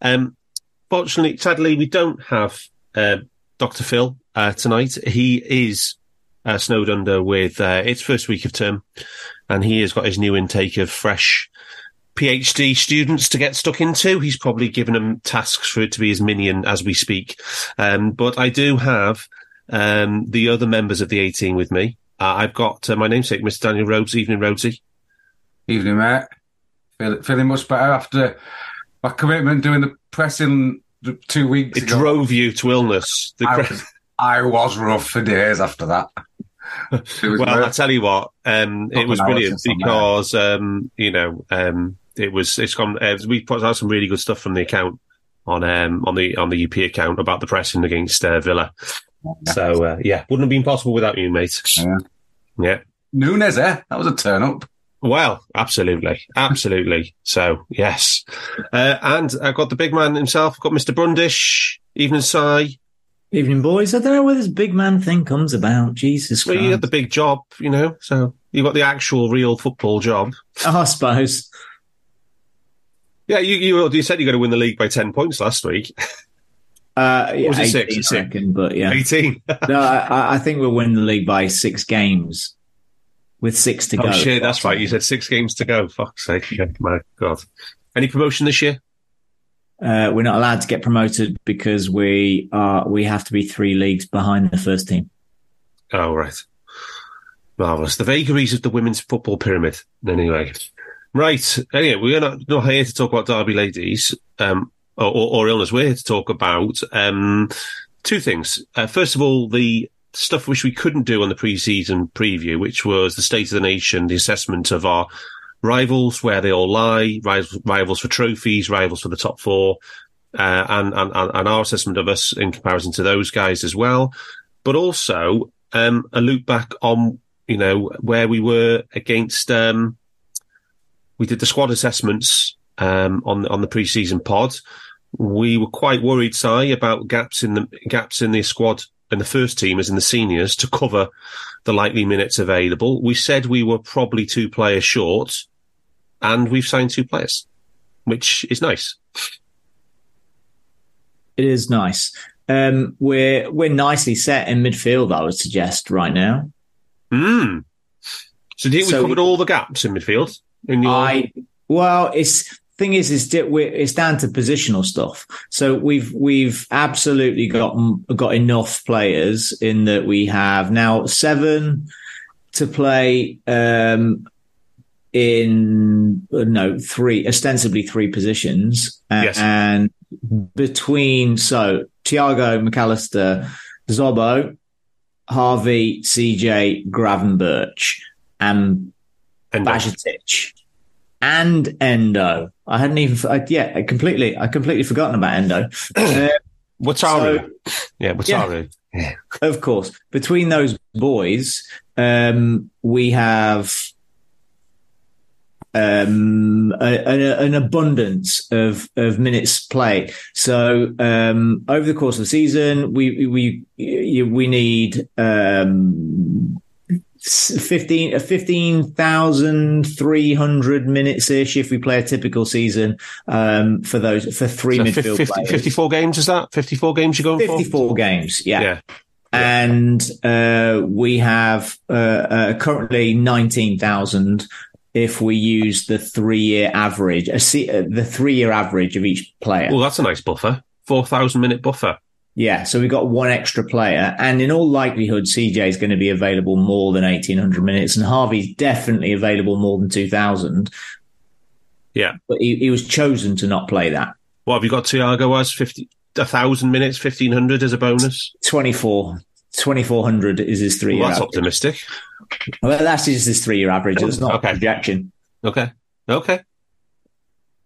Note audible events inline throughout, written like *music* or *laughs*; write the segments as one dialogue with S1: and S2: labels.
S1: Um, fortunately, sadly, we don't have uh, Dr. Phil uh, tonight. He is uh, snowed under with uh, its first week of term, and he has got his new intake of fresh PhD students to get stuck into. He's probably given them tasks for it to be his minion as we speak. Um, but I do have um, the other members of the 18 with me. Uh, I've got uh, my namesake, Mr. Daniel Rhodes. Evening, Rhodesy.
S2: Evening, Matt. Feel, feeling much better after my commitment doing the pressing two weeks
S1: It
S2: ago.
S1: drove you to illness. The
S2: I
S1: cre-
S2: was, I was rough for days after that. *laughs*
S1: Well, I
S2: worth-
S1: tell you what, um, it was brilliant because um, you know um, it was it's gone. Uh, we put out some really good stuff from the account on um, on the on the UP account about the pressing against uh, Villa.
S2: Yeah.
S1: So uh, yeah, wouldn't have been possible without you, mate.
S2: Yeah.
S1: Yeah.
S2: Núñez, eh? That was a turn up.
S1: Well, absolutely, absolutely. So yes, uh, and I've got the big man himself. I've got Mr. Brundish. Evening, Si.
S3: Evening, boys. I don't know where this big man thing comes about. Jesus
S1: Well,
S3: Christ.
S1: you got the big job, you know. So you got the actual real football job.
S3: Oh, *laughs* I suppose.
S1: Yeah, you you, you said you're going to win the league by ten points last week. *laughs*
S3: Uh, yeah,
S1: Was it six?
S3: 18,
S1: Six?
S3: I reckon, but yeah.
S1: Eighteen.
S3: no, I, I think we'll win the league by six games with six to go.
S1: Oh shit, that's right. You said six games to go. Fuck's sake. Yeah, *laughs* my God. Any promotion this year?
S3: Uh, we're not allowed to get promoted because we are, we have to be three leagues behind the first team.
S1: Oh, right. Marvellous. The vagaries of the women's football pyramid. Anyway. Right. Anyway, we're not, not here to talk about Derby ladies um, or, or, or illness. We're here to talk about um, two things. Uh, first of all, the stuff which we couldn't do on the pre-season preview, which was the state of the nation, the assessment of our rivals, where they all lie, rivals, for trophies, rivals for the top four, uh, and, and, and our assessment of us in comparison to those guys as well. But also, um, a look back on, you know, where we were against, um, we did the squad assessments, um, on, on the preseason pod. We were quite worried, Si, about gaps in the, gaps in the squad in the first team as in the seniors to cover the likely minutes available. We said we were probably two players short and we've signed two players, which is nice.
S3: It is nice. Um, we're, we're nicely set in midfield, I would suggest right now.
S1: Mm. So do you think
S3: So-
S1: we covered all the gaps in midfield? In your...
S3: I well, it's thing is, is that we're, it's down to positional stuff. So we've we've absolutely got got enough players in that we have now seven to play um, in no three ostensibly three positions,
S1: Yes.
S3: and between so Thiago McAllister, Zobo, Harvey, CJ, Gravenberch, and
S1: And
S3: Bajcetic and Endo. I hadn't even, I, yeah, I completely, I completely forgotten about Endo. *clears throat* Uh,
S1: Wataru. yeah, Wataru.
S3: of course, between those boys, um, we have um, a, a, an abundance of of minutes play. So um, over the course of the season, we we we need um, 15 15,300 minutes ish if we play a typical season um, for those for three
S1: So
S3: midfield
S1: 50,
S3: players.
S1: 54 games is that? 54 games you're going for?
S3: 54 games, yeah.
S1: Yeah.
S3: And uh, we have uh, uh, currently 19,000 if we use the three year average, a se- uh, the three year average of each player.
S1: Well, that's a nice buffer. 4,000 minute buffer.
S3: Yeah, so we've got one extra player, and in all likelihood, CJ is going to be available more than eighteen hundred minutes, and Harvey's definitely available more than two thousand.
S1: Yeah.
S3: But he, he was chosen to not play that.
S1: What have you got Thiago as? 50, a 1,000 minutes, 1,500 as a bonus?
S3: 24, 2400 is his three year
S1: Well, that's
S3: average.
S1: optimistic.
S3: Well, that's just his three year average. It's not
S1: Okay.
S3: a projection.
S1: Okay. Okay.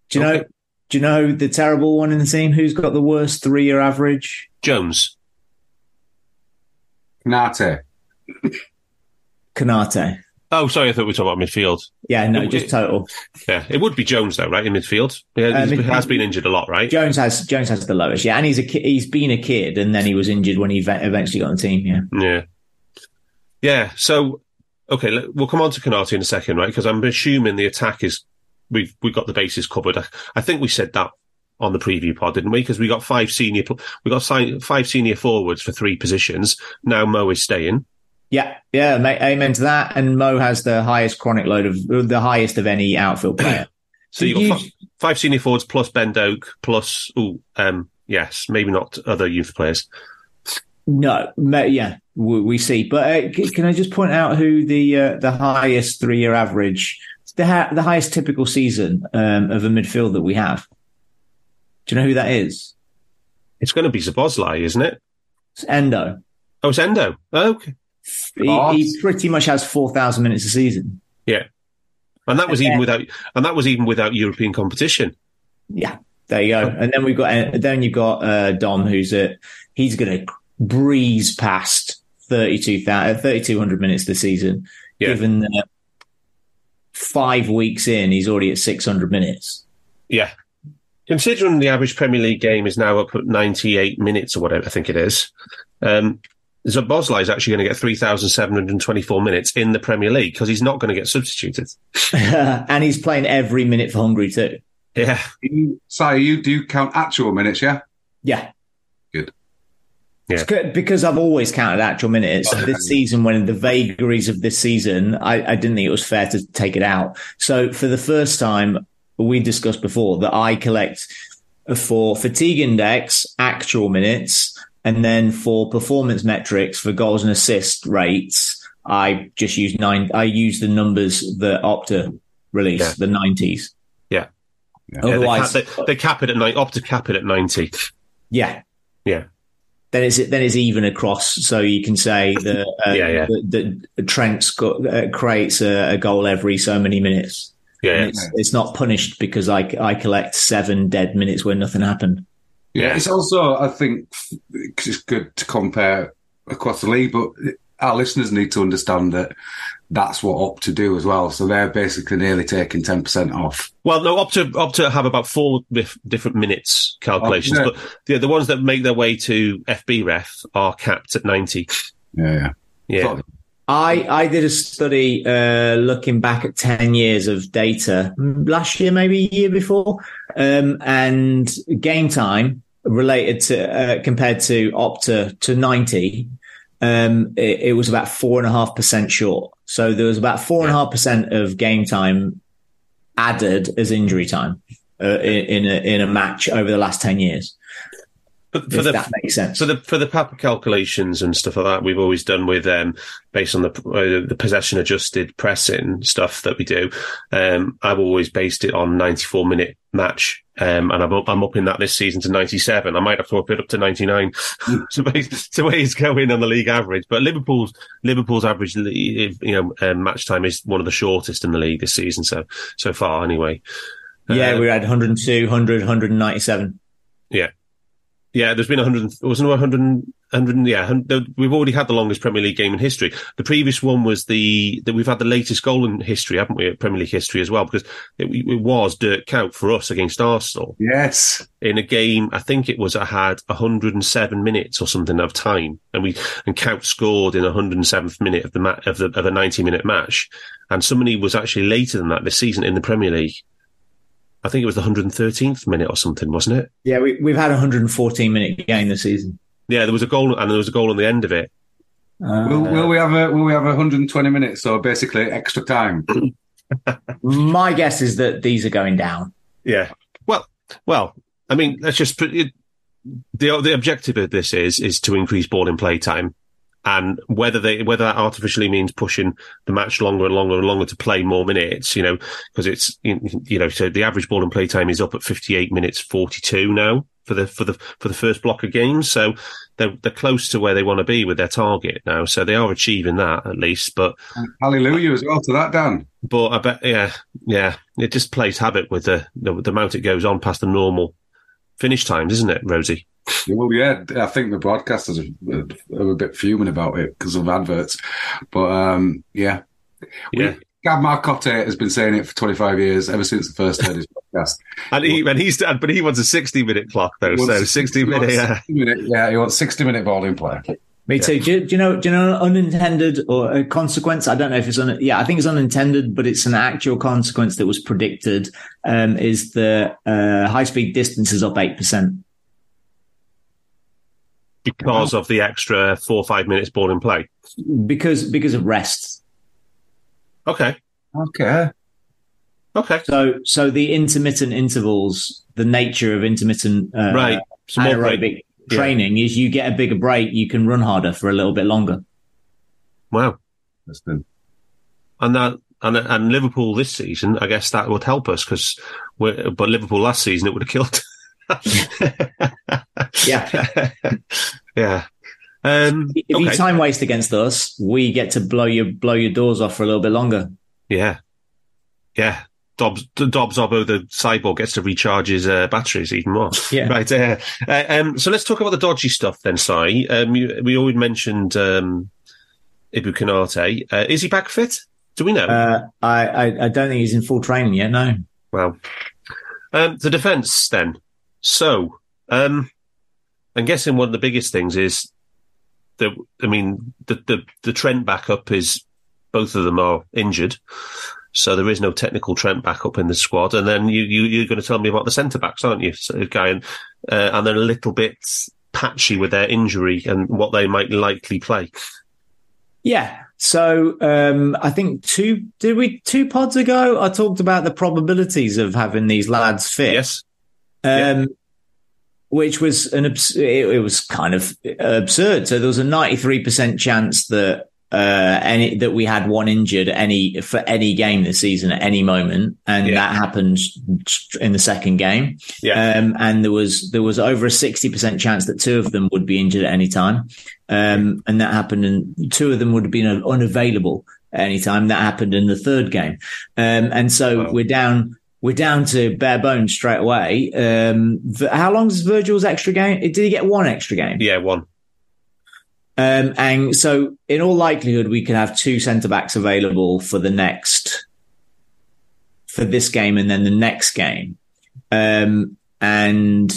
S3: Do you know?
S1: Okay.
S3: Do you know the terrible one in the team? Who's got the worst three year average?
S1: Jones.
S2: Nate.
S3: Konate.
S1: Oh, sorry. I thought we were talking about midfield.
S3: Yeah, no,
S1: It-
S3: just
S1: it-
S3: total.
S1: Yeah. It would be Jones, though, right? In midfield. Yeah.
S3: uh,
S1: he has been injured a lot, right?
S3: Jones has Jones has the lowest. Yeah, and he's a ki- he's been a kid, and then he was injured when he ve- eventually got on the team. Yeah.
S1: Yeah. Yeah. So, okay, let- we'll come on to Konate in a second, right? Because I'm assuming the attack is we've we've got the bases covered. I, I think we said that on the preview pod, didn't we? Because we got five senior we got five senior forwards for three positions. Now Mo is staying.
S3: Yeah, yeah, mate, amen to that. And Mo has the highest chronic load of the highest of any outfield player. *clears throat*
S1: So you got
S3: you-
S1: fi- five senior forwards plus Ben Doak plus oh um yes maybe not other youth players.
S3: No, yeah, we, we see. But uh, can I just point out who the uh, the highest three year average, the ha- the highest typical season um, of a midfield that we have? Do you know who that is?
S1: It's going to be Szoboszlai, isn't it?
S3: It's Endo.
S1: Oh, it's Endo. Oh, okay.
S3: He, he pretty much has four thousand minutes a season.
S1: Yeah. And that was
S3: And
S1: even
S3: then-
S1: without, and that was even without European competition.
S3: Yeah, there you go. And then we've got uh, then you've got uh, Dom, who's at he's going to breeze past 32,000 3,200 minutes this season.
S1: Yeah.
S3: Given that five weeks in, he's already at 600 minutes.
S1: Yeah. Considering the average Premier League game is now up at 98 minutes or whatever, I think it is, um, Szoboszlai is actually going to get 3,724 minutes in the Premier League because he's not going to get substituted. *laughs*
S3: and he's playing every minute for Hungary too.
S1: Yeah.
S2: So you do count actual minutes, yeah?
S3: Yeah.
S1: Yeah.
S3: It's good because I've always counted actual minutes.
S2: Okay.
S3: This *laughs* season, when the vagaries of this season, I, I didn't think it was fair to take it out. So for the first time, we discussed before that I collect for fatigue index actual minutes, and then for performance metrics for goals and assist rates, I just use nine. I use the numbers that Opta release,
S1: Yeah.
S3: the nineties.
S1: Yeah,
S3: Otherwise,
S1: they, cap, they, they cap it at nine, Opta cap it at 90.
S3: Yeah.
S1: Yeah.
S3: Then it's then it's even across, so you can say that uh,
S1: Yeah, yeah.
S3: that that Trent's got, uh, creates a, a goal every so many minutes.
S1: Yeah.
S3: And it's, it's not punished because I I collect seven dead minutes where nothing happened.
S1: Yeah.
S2: It's also, I think, it's good to compare across the league, but our listeners need to understand that that's what Opt to do as well. So they're basically nearly taking 10% off.
S1: Well, no, up to have about four dif- different minutes calculations,
S2: Oh, yeah.
S1: but the the ones that make their way to FBref are capped at 90.
S2: Yeah, yeah.
S1: Yeah.
S2: Thought-
S3: I I did a study uh, looking back at ten years of data last year, maybe a year before, um, and game time related to uh, compared to Opta to ninety. Um, it, it was about four and a half percent short. So there was about four and a half percent of game time added as injury time uh, in in a, in a match over the last ten years.
S1: But for
S3: If
S1: the
S3: that makes sense.
S1: for the for the Papa calculations and stuff like that, we've always done with um based on the uh, the possession adjusted pressing stuff that we do. Um, I've always based it on 94 minute match. Um, and I'm up, I'm up in that this season to 97. I might have to up it up to 99. so the way it's going on the league average. But Liverpool's Liverpool's average, you know, um, match time is one of the shortest in the league this season. So so far, anyway.
S3: yeah,
S1: Uh,
S3: we had 102, 100, 197.
S1: yeah. Yeah, there's been 100, wasn't there 100, 100 yeah, 100, we've already had the longest Premier League game in history. The previous one was the, that we've had the latest goal in history, haven't we, Premier League history as well, because it, it was Dirk Kuyt for us against Arsenal.
S2: Yes.
S1: In a game, I think it was, I had 107 minutes or something of time, and we, and Kuyt scored in 107th minute of the, ma- of the, of a 90 minute match. And somebody was actually later than that this season in the Premier League. I think it was the 113th minute or something, wasn't it?
S3: Yeah, we, we've had a 114 minute game this season.
S1: Yeah, there was a goal, and there was a goal on the end of it.
S3: Uh,
S2: Will, will we have a will we have 120 minutes or basically extra time? *laughs*
S3: my guess is that these are going down.
S1: Yeah. Well, well, I mean, let's just put it, the the objective of this is is to increase ball in play time, and whether they whether that artificially means pushing the match longer and longer and longer to play more minutes, you know, because it's you know, so the average ball and play time is up at 58 minutes 42 now for the for the for the first block of games. So they're they're close to where they want to be with their target now. So they are achieving that at least. But
S2: hallelujah as well to that, Dan.
S1: But I bet, yeah, yeah, it just plays habit with the the, the amount it goes on past the normal finish times, isn't it, Rosie?
S2: Well, yeah, I think the broadcasters are, are a bit fuming about it because of adverts. But um, yeah,
S1: yeah.
S2: We, Gab Marcotti has been saying it for 25 years, ever since the first heard his podcast.
S1: and he, and he's, but he wants a 60 minute clock though. So 60 minute, yeah.
S2: 60 minute, yeah, he wants 60 minute ball in play.
S3: Me too. Do, you, do, you know? Do you know unintended or a consequence? I don't know if it's un, yeah. I think it's unintended, but it's an actual consequence that was predicted. Um, is the uh, high speed distance is up eight percent
S1: because wow. of the extra four or five minutes ball in play.
S3: Because because of rest.
S1: Okay.
S2: Okay.
S1: Okay.
S3: So so the intermittent intervals, the nature of intermittent uh,
S1: right.
S3: Some anaerobic training yeah. is you get a bigger break, you can run harder for a little bit longer.
S1: Wow.
S2: That's good.
S1: And that and and Liverpool this season, I guess that would help us because, we but Liverpool last season it would have killed. *laughs*
S3: yeah, *laughs*
S1: yeah. Um,
S3: if okay. you time waste against us, we get to blow your blow your doors off for a little bit longer.
S1: Yeah, yeah. Dobbs, Dobbs Obbo, the cyborg, gets to recharge his uh, batteries even more.
S3: Yeah. *laughs*
S1: Right. Uh, uh, um, so let's talk about the dodgy stuff then, Si. Um, you, we already mentioned um, Ibou Konate. Uh, is he back fit? Do we know?
S3: Uh, I, I, I don't think he's in full training yet. No.
S1: Well, um, the defence then. So, um, I'm guessing one of the biggest things is that I mean the the the Trent backup is both of them are injured. So there is no technical Trent backup in the squad. And then you, you, you're going to tell me about the centre backs, aren't you? So, guy, and, uh, and they're a little bit patchy with their injury and what they might likely play.
S3: Yeah. So um, I think two did we two pods ago I talked about the probabilities of having these lads fit.
S1: Yes.
S3: Um, yeah. Which was an it, it was kind of absurd. So there was a ninety three percent chance that uh, any that we had one injured any for any game this season at any moment, and yeah. that happened in the second game.
S1: Yeah.
S3: Um, and there was there was over a sixty percent chance that two of them would be injured at any time, um, and that happened, and two of them would have been unavailable at any time. That happened in the third game, um, and so wow. we're down. We're down to bare bones straight away. Um, how long is Virgil's extra game? Did he get one extra game?
S1: Yeah, one.
S3: Um, and so, in all likelihood, we could have two centre backs available for the next, for this game and then the next game, um, and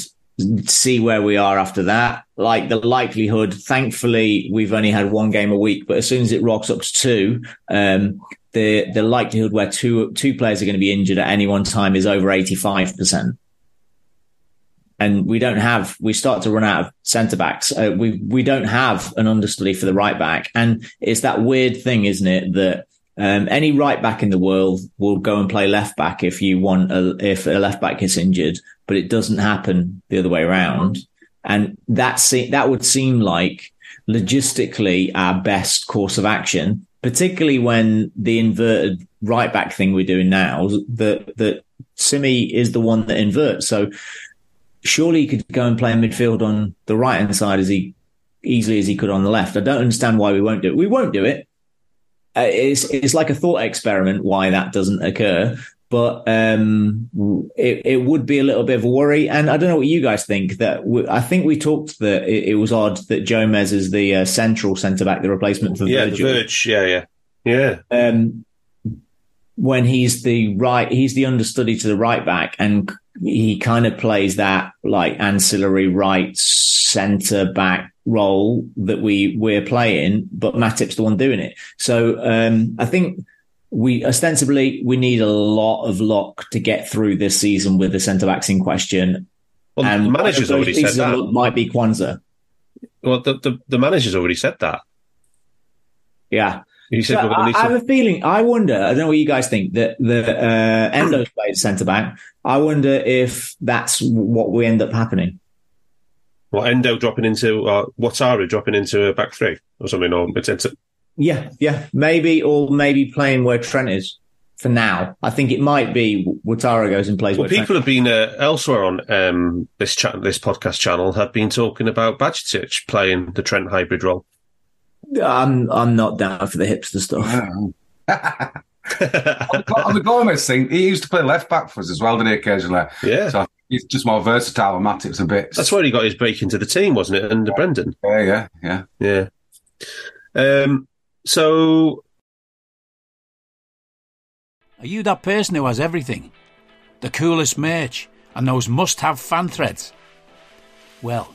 S3: see where we are after that. Like the likelihood, thankfully, we've only had one game a week, but as soon as it rocks up to two, um, the the likelihood where two two players are going to be injured at any one time is over eighty five percent and we don't have we start to run out of centre backs. Uh, we we don't have an understudy for the right back, and it's that weird thing, isn't it, that um, any right back in the world will go and play left back if you want a, if a left back gets injured, but it doesn't happen the other way around, and that se- that would seem like logistically our best course of action, particularly when the inverted right back thing we're doing now that that Simi is the one that inverts. So surely he could go and play in midfield on the right hand side as he easily as he could on the left. I don't understand why we won't do it. We won't do it. Uh, it's it's like a thought experiment why that doesn't occur. but um, it, it would be a little bit of a worry. And I don't know what you guys think. That w- I think we talked that it, it was odd that Gomez is the uh, central centre back, the replacement for
S1: Yeah, the
S3: Virgil.
S1: Verge. Yeah, yeah, yeah.
S3: Um, when he's the right, he's the understudy to the right back, and he kind of plays that like ancillary right centre back role that we we're playing, but Matip's the one doing it. So um, I think we ostensibly we need a lot of luck to get through this season with the centre backs in question.
S1: Well, the manager's already said that.
S3: might be Quansah.
S1: Well, the, the the manager's already said that.
S3: Yeah.
S1: Said
S3: So I,
S1: to
S3: I have a feeling. I wonder. I don't know what you guys think. That the uh, Endo's *clears throat* played centre back. I wonder if that's what we end up happening.
S1: Well, Endo dropping into uh, Wataru dropping into a back three or something, or it's
S3: Yeah, yeah, maybe, or maybe playing where Trent is for now. I think it might be Wataru goes and plays
S1: Well,
S3: where Trent.
S1: people have been uh, elsewhere on um, this chat, this podcast channel have been talking about Bajic playing the Trent hybrid role.
S3: I'm I'm not down for the hipster stuff.
S2: on *laughs* the Gomez thing, he used to play left back for us as well, didn't he, occasionally?
S1: yeah,
S2: So he's just more versatile and Matip's a bit.
S1: that's where he got his break into the team, wasn't it? Under Brendan.
S2: Yeah, yeah, yeah.
S1: Yeah. Um. So
S4: Are you that person who has everything? The coolest merch and those must have fan threads? Well,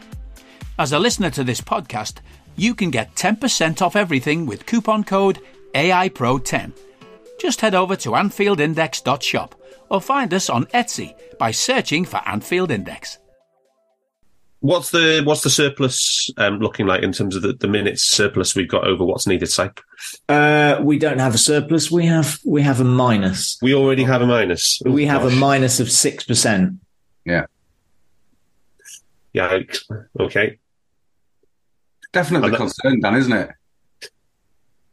S4: As a listener to this podcast, you can get 10% off everything with coupon code AIPRO10. Just head over to AnfieldIndex.shop or find us on Etsy by searching for Anfield Index.
S1: what's the what's the surplus um, looking like in terms of the, the minutes surplus we've got over what's needed? Say
S3: Uh, we don't have a surplus. We have we have a minus.
S1: we already have a minus. Oh,
S3: We have a minus of six percent.
S2: Yeah.
S1: Yeah. Okay.
S2: Definitely
S1: And that-
S2: concerned, Dan, isn't it?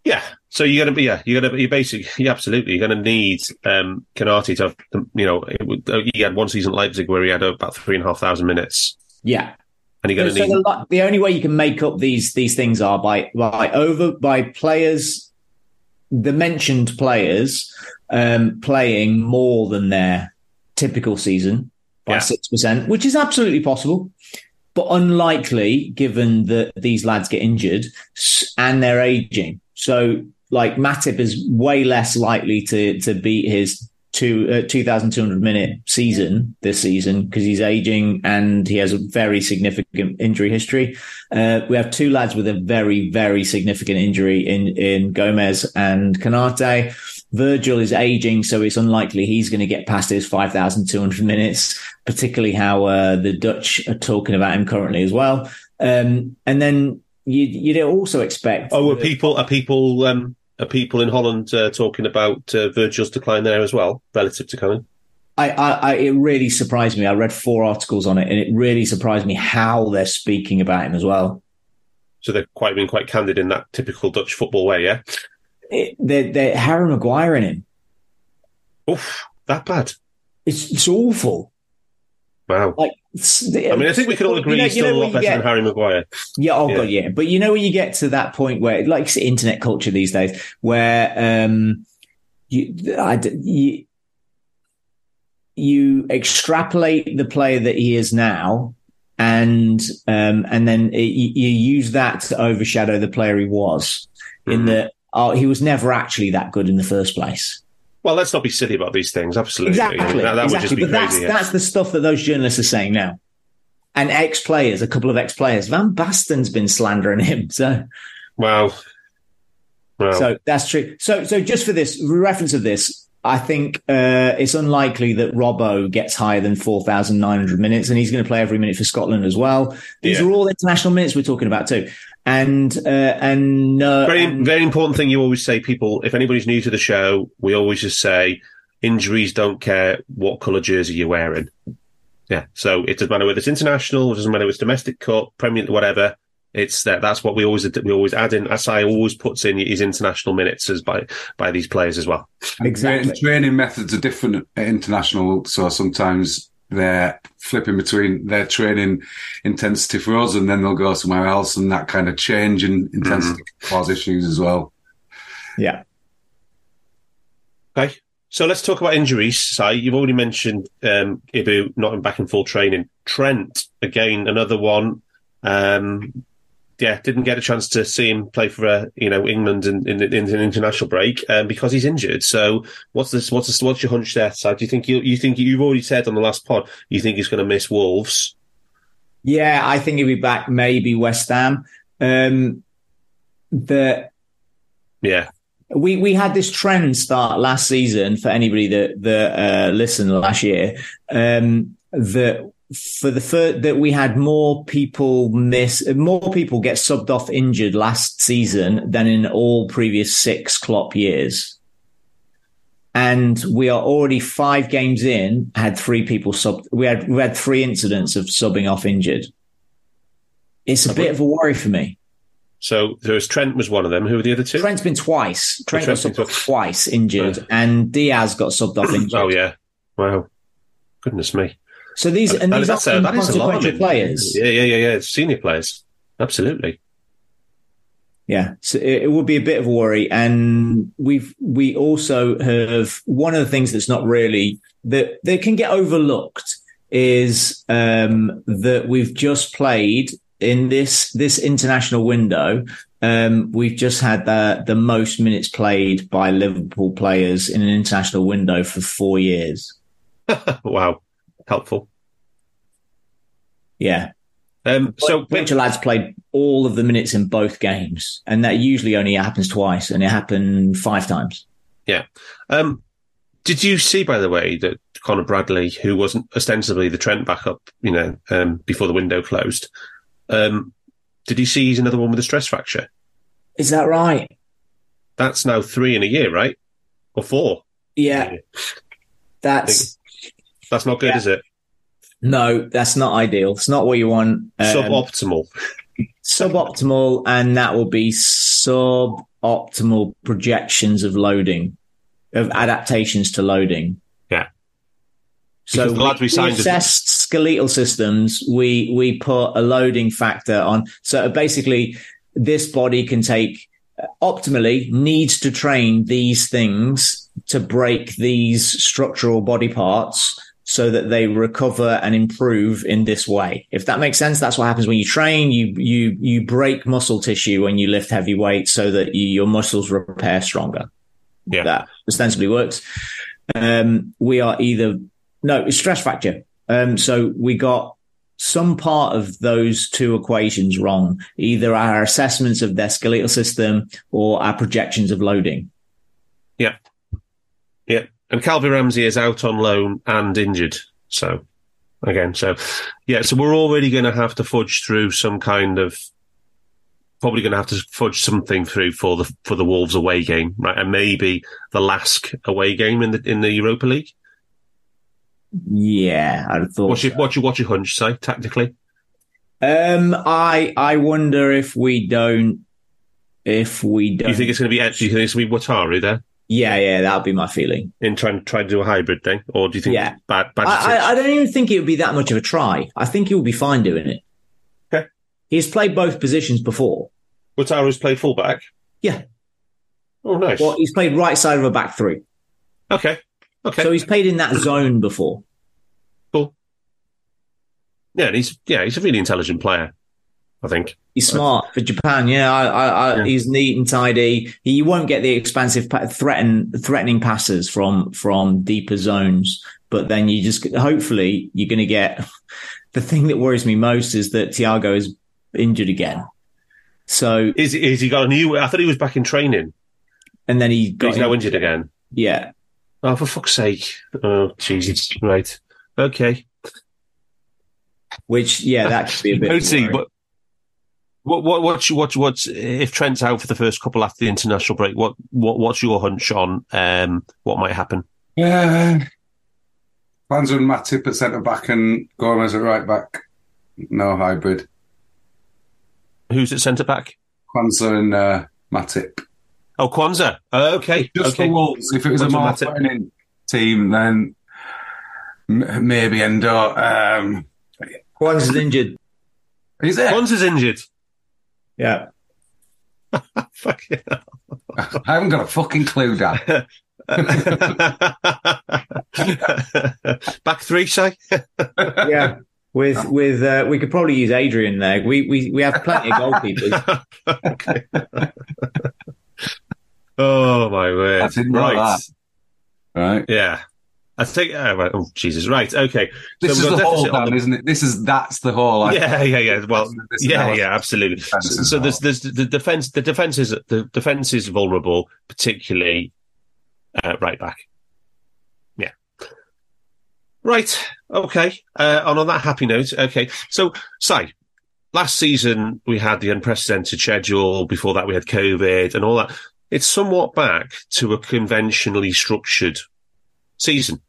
S1: Yeah. So you're gonna be yeah you're gonna you basically *laughs* yeah, absolutely you're gonna need um Konate to have you know it would, uh, he had one season at Leipzig where he had about three and a half thousand minutes
S3: Yeah.
S1: and you're gonna
S3: So
S1: need
S3: the, the only way you can make up these these things are by by over by players, the mentioned players, um, playing more than their typical season by
S1: Yeah.
S3: six percent, which is absolutely possible, but unlikely given that these lads get injured and they're aging. So, like Matip is way less likely to to beat his two uh, 2,200 minute season this season because he's aging and he has a very significant injury history. Uh, we have two lads with a very, very significant injury in, in Gomez and Konate. Virgil is aging, so it's unlikely he's going to get past his 5,200 minutes, particularly how uh, the Dutch are talking about him currently as well. Um, and then you, you'd also expect.
S1: oh are people are people um are people in Holland uh, talking about uh, Virgil's decline there as well relative to Cohen?
S3: I, I, I, it really surprised me. I read four articles on it, and it really surprised me how they're speaking about him as well.
S1: So they're quite being quite candid in that typical Dutch football way. Yeah.
S3: It, they're, they're Harry Maguire in him.
S1: Oof, that bad.
S3: It's, it's awful.
S1: Wow.
S3: Like,
S1: I mean, I think we can all agree
S3: You know-
S1: he's
S3: you
S1: still
S3: know
S1: a lot better
S3: get-
S1: than Harry Maguire.
S3: Yeah, oh
S1: Yeah.
S3: god, yeah. But you know when you get to that point where, like, internet culture these days, where um, you, I, you you extrapolate the player that he is now, and um, and then it, you you use that to overshadow the player he was. In
S1: Mhm.
S3: that, oh, he was never actually that good in the first place.
S1: Well, let's not be silly about these things. Absolutely.
S3: Exactly,
S1: that, that would just
S3: exactly.
S1: be
S3: But that's
S1: yeah.
S3: that's the stuff that those journalists are saying now. And ex players, a couple of ex players, Van Basten's been slandering him. So.
S1: Wow. Wow.
S3: So that's true. So, so just for this reference of this, I think uh, it's unlikely that Robbo gets higher than four thousand nine hundred minutes, and he's going to play every minute for Scotland as well. These
S1: Yeah.
S3: are all international minutes we're talking about too, and uh, and uh,
S1: very,
S3: and-
S1: very important thing you always say, people, if anybody's new to the show, we always just say injuries don't care what colour jersey you're wearing. Yeah, so it doesn't matter whether it's international, it doesn't matter whether it's domestic cup, Premier, whatever. It's that that's what we always we always add in. Asai always puts in his international minutes as by by these players as well.
S2: Exactly. Training methods are different at international, so sometimes they're flipping between their training intensity for us, and then they'll go somewhere else, and that kind of change in intensity mm-hmm. cause issues as well.
S3: Yeah.
S1: Okay. So let's talk about injuries. Si, you've already mentioned um, Ibou not back in full training. Trent, again, another one. Um, yeah, didn't get a chance to see him play for uh, you know England in, in, in, an international break um, because he's injured. So what's this? What's this, what's your hunch there? So do you think you you think you've already said on the last pod you think he's going to miss Wolves?
S3: Yeah, I think he'll be back. Maybe West Ham. Um, the
S1: yeah,
S3: we we had this trend start last season for anybody that that uh, listened last year um, that for the first, that we had more people miss more people get subbed off injured last season than in all previous six Klopp years. And we are already five games in, had three people sub we had we had three incidents of subbing off injured. It's a bit of a worry for me.
S1: So there was Trent was one of them. Who were the other two?
S3: Trent's been twice. Oh, Trent got subbed off twice injured, and Diaz got subbed off *clears throat* injured.
S1: Oh yeah, wow, goodness me.
S3: So these and, these are consequential players.
S1: Yeah, yeah, yeah, yeah. Senior players, absolutely.
S3: Yeah, so it, it would be a bit of a worry, and we've we also have one of the things that's not really that that can get overlooked is um, that we've just played in this this international window. Um, we've just had the the most minutes played by Liverpool players in an international window for four years. *laughs*
S1: wow helpful.
S3: Yeah.
S1: Um, so
S3: bunch of lads played all of the minutes in both games, and that usually only happens twice, and it happened five times.
S1: Yeah. Um, did you see, by the way, that Connor Bradley, who wasn't ostensibly the Trent backup, you know, um, before the window closed, um, did you see he's another one with a stress fracture?
S3: Is that right?
S1: That's now three in a year, right? Or four?
S3: Yeah. That's
S1: that's not good, yeah. is it?
S3: No, that's not ideal. It's not what you want.
S1: Um, suboptimal.
S3: suboptimal, and that will be suboptimal projections of loading, of adaptations to loading.
S1: Yeah.
S3: So we, we, we assessed skeletal systems. We we put a loading factor on. So basically, this body can take optimally needs to train these things to break these structural body parts so that they recover and improve in this way. If that makes sense, that's what happens when you train. You you you break muscle tissue when you lift heavy weights so that you, your muscles repair stronger.
S1: Yeah,
S3: that ostensibly works. Um, we are either no it's stress fracture. Um, so we got some part of those two equations wrong. Either our assessments of their skeletal system or our projections of loading.
S1: Yeah. And Calvin Ramsey is out on loan and injured. So again, so yeah, so we're already going to have to fudge through some kind of probably going to have to fudge something through for the for the Wolves away game, right? And maybe the last away game in the in the Europa League.
S3: Yeah, I thought.
S1: What's your what's your what's your hunch say tactically?
S3: Um, I I wonder if we don't if we don't.
S1: You think it's going to be? actually? you think it's going to be Wataru there?
S3: Yeah, yeah, that would be my feeling.
S1: In trying try to do a hybrid thing, or do you think?
S3: Yeah,
S1: bad. bad
S3: I, I, I, don't even think it would be that much of a try. I think he will be fine doing it.
S1: Okay.
S3: He's played both positions before.
S1: Wataru's played fullback.
S3: Yeah.
S1: Oh, nice.
S3: Well, he's played right side of a back three.
S1: Okay. Okay.
S3: So he's played in that zone before.
S1: Cool. Yeah, he's yeah, he's a really intelligent player. I think.
S3: He's smart for Japan. Yeah, I, I, I, yeah. he's neat and tidy. He won't get the expansive, threaten, threatening passes from from deeper zones. But then you just hopefully you're going to get. *laughs* The thing that worries me most is that Thiago is injured again. So
S1: is is he got a new? I thought he was back in training,
S3: and then he got
S1: he's now injured again.
S3: Yeah.
S1: Oh, for fuck's sake! Oh, Jesus! Right. Okay.
S3: Which yeah, that could be a bit.
S1: see, but what what what's what what's if Trent's out for the first couple after the international break? What what what's your hunch on um, what might happen?
S2: Yeah. Plans with Matip at centre back and Gomez at right back. No hybrid.
S1: Who's at centre back?
S2: Quansah and uh, Matip.
S1: Oh, Quansah. Oh, okay.
S2: Just
S1: okay.
S2: for Wolves. If it was a
S1: Quansah
S2: more
S1: Matip.
S2: threatening team, then m- maybe Endo. Um,
S3: One's injured.
S2: is it?
S1: Quansah's injured.
S3: Yeah. *laughs*
S1: Fuck yeah. *laughs*
S2: I haven't got a fucking clue, Dan. *laughs*
S1: Back three, say?
S3: Yeah. With with uh, we could probably use Adrian there. We we we have plenty of goalkeepers.
S1: oh my word!
S2: I didn't know
S1: right.
S2: that. Right.
S1: Yeah. I think. Oh, right. oh, Jesus! Right. Okay.
S2: This
S1: So
S2: is the whole, Dan,
S1: the-
S2: isn't it? This is that's the whole. I-
S1: Yeah, yeah, yeah. Well, yeah, yeah, absolutely. So, so there's, there's the defense. The defense is the defense is vulnerable, particularly uh, right back. Yeah. Right. Okay. Uh, and on that happy note, okay. So, say, last season we had the unprecedented schedule. Before that, we had COVID and all that. It's somewhat back to a conventionally structured season.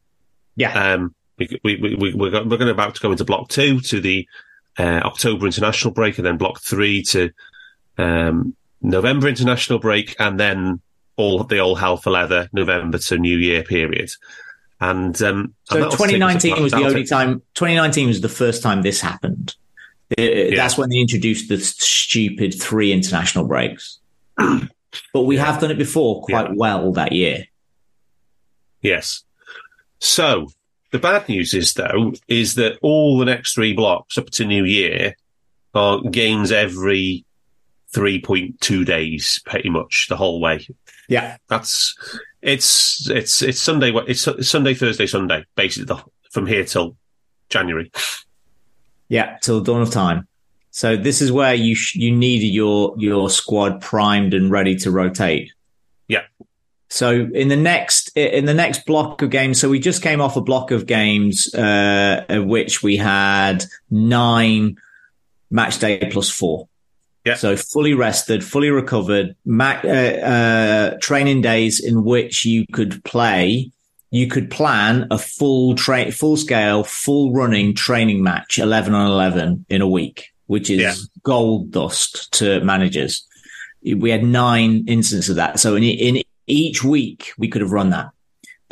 S3: Yeah.
S1: Um, we, we, we, we, we're, we're going to about to go into block two to the uh, October international break, and then block three to um, November international break, and then all the all hell for leather November to New Year period. And um,
S3: So
S1: and that'll take us
S3: 2019
S1: about-
S3: was the only time. 2019 was the first time this happened. Uh,
S1: Yeah.
S3: That's when they introduced the stupid three international breaks. *clears throat* but we have done it before quite well that year.
S1: Yes. So the bad news is though is that all the next three blocks up to New Year are games every three point two days, pretty much the whole way.
S3: Yeah.
S1: That's it's it's it's Sunday. It's Sunday, Thursday, Sunday, basically the, from here till January.
S3: Yeah, till dawn of time. So this is where you sh- you need your your squad primed and ready to rotate. So in the next in the next block of games, so we just came off a block of games uh, of which we had nine match day plus four.
S1: Yeah.
S3: So fully rested, fully recovered, ma- uh, uh, training days in which you could play. You could plan a full tra- full scale, full running training match, 11 on 11 in a week, which is
S1: Yeah.
S3: gold dust to managers. We had nine instances of that. So in, in each week, we could have run that.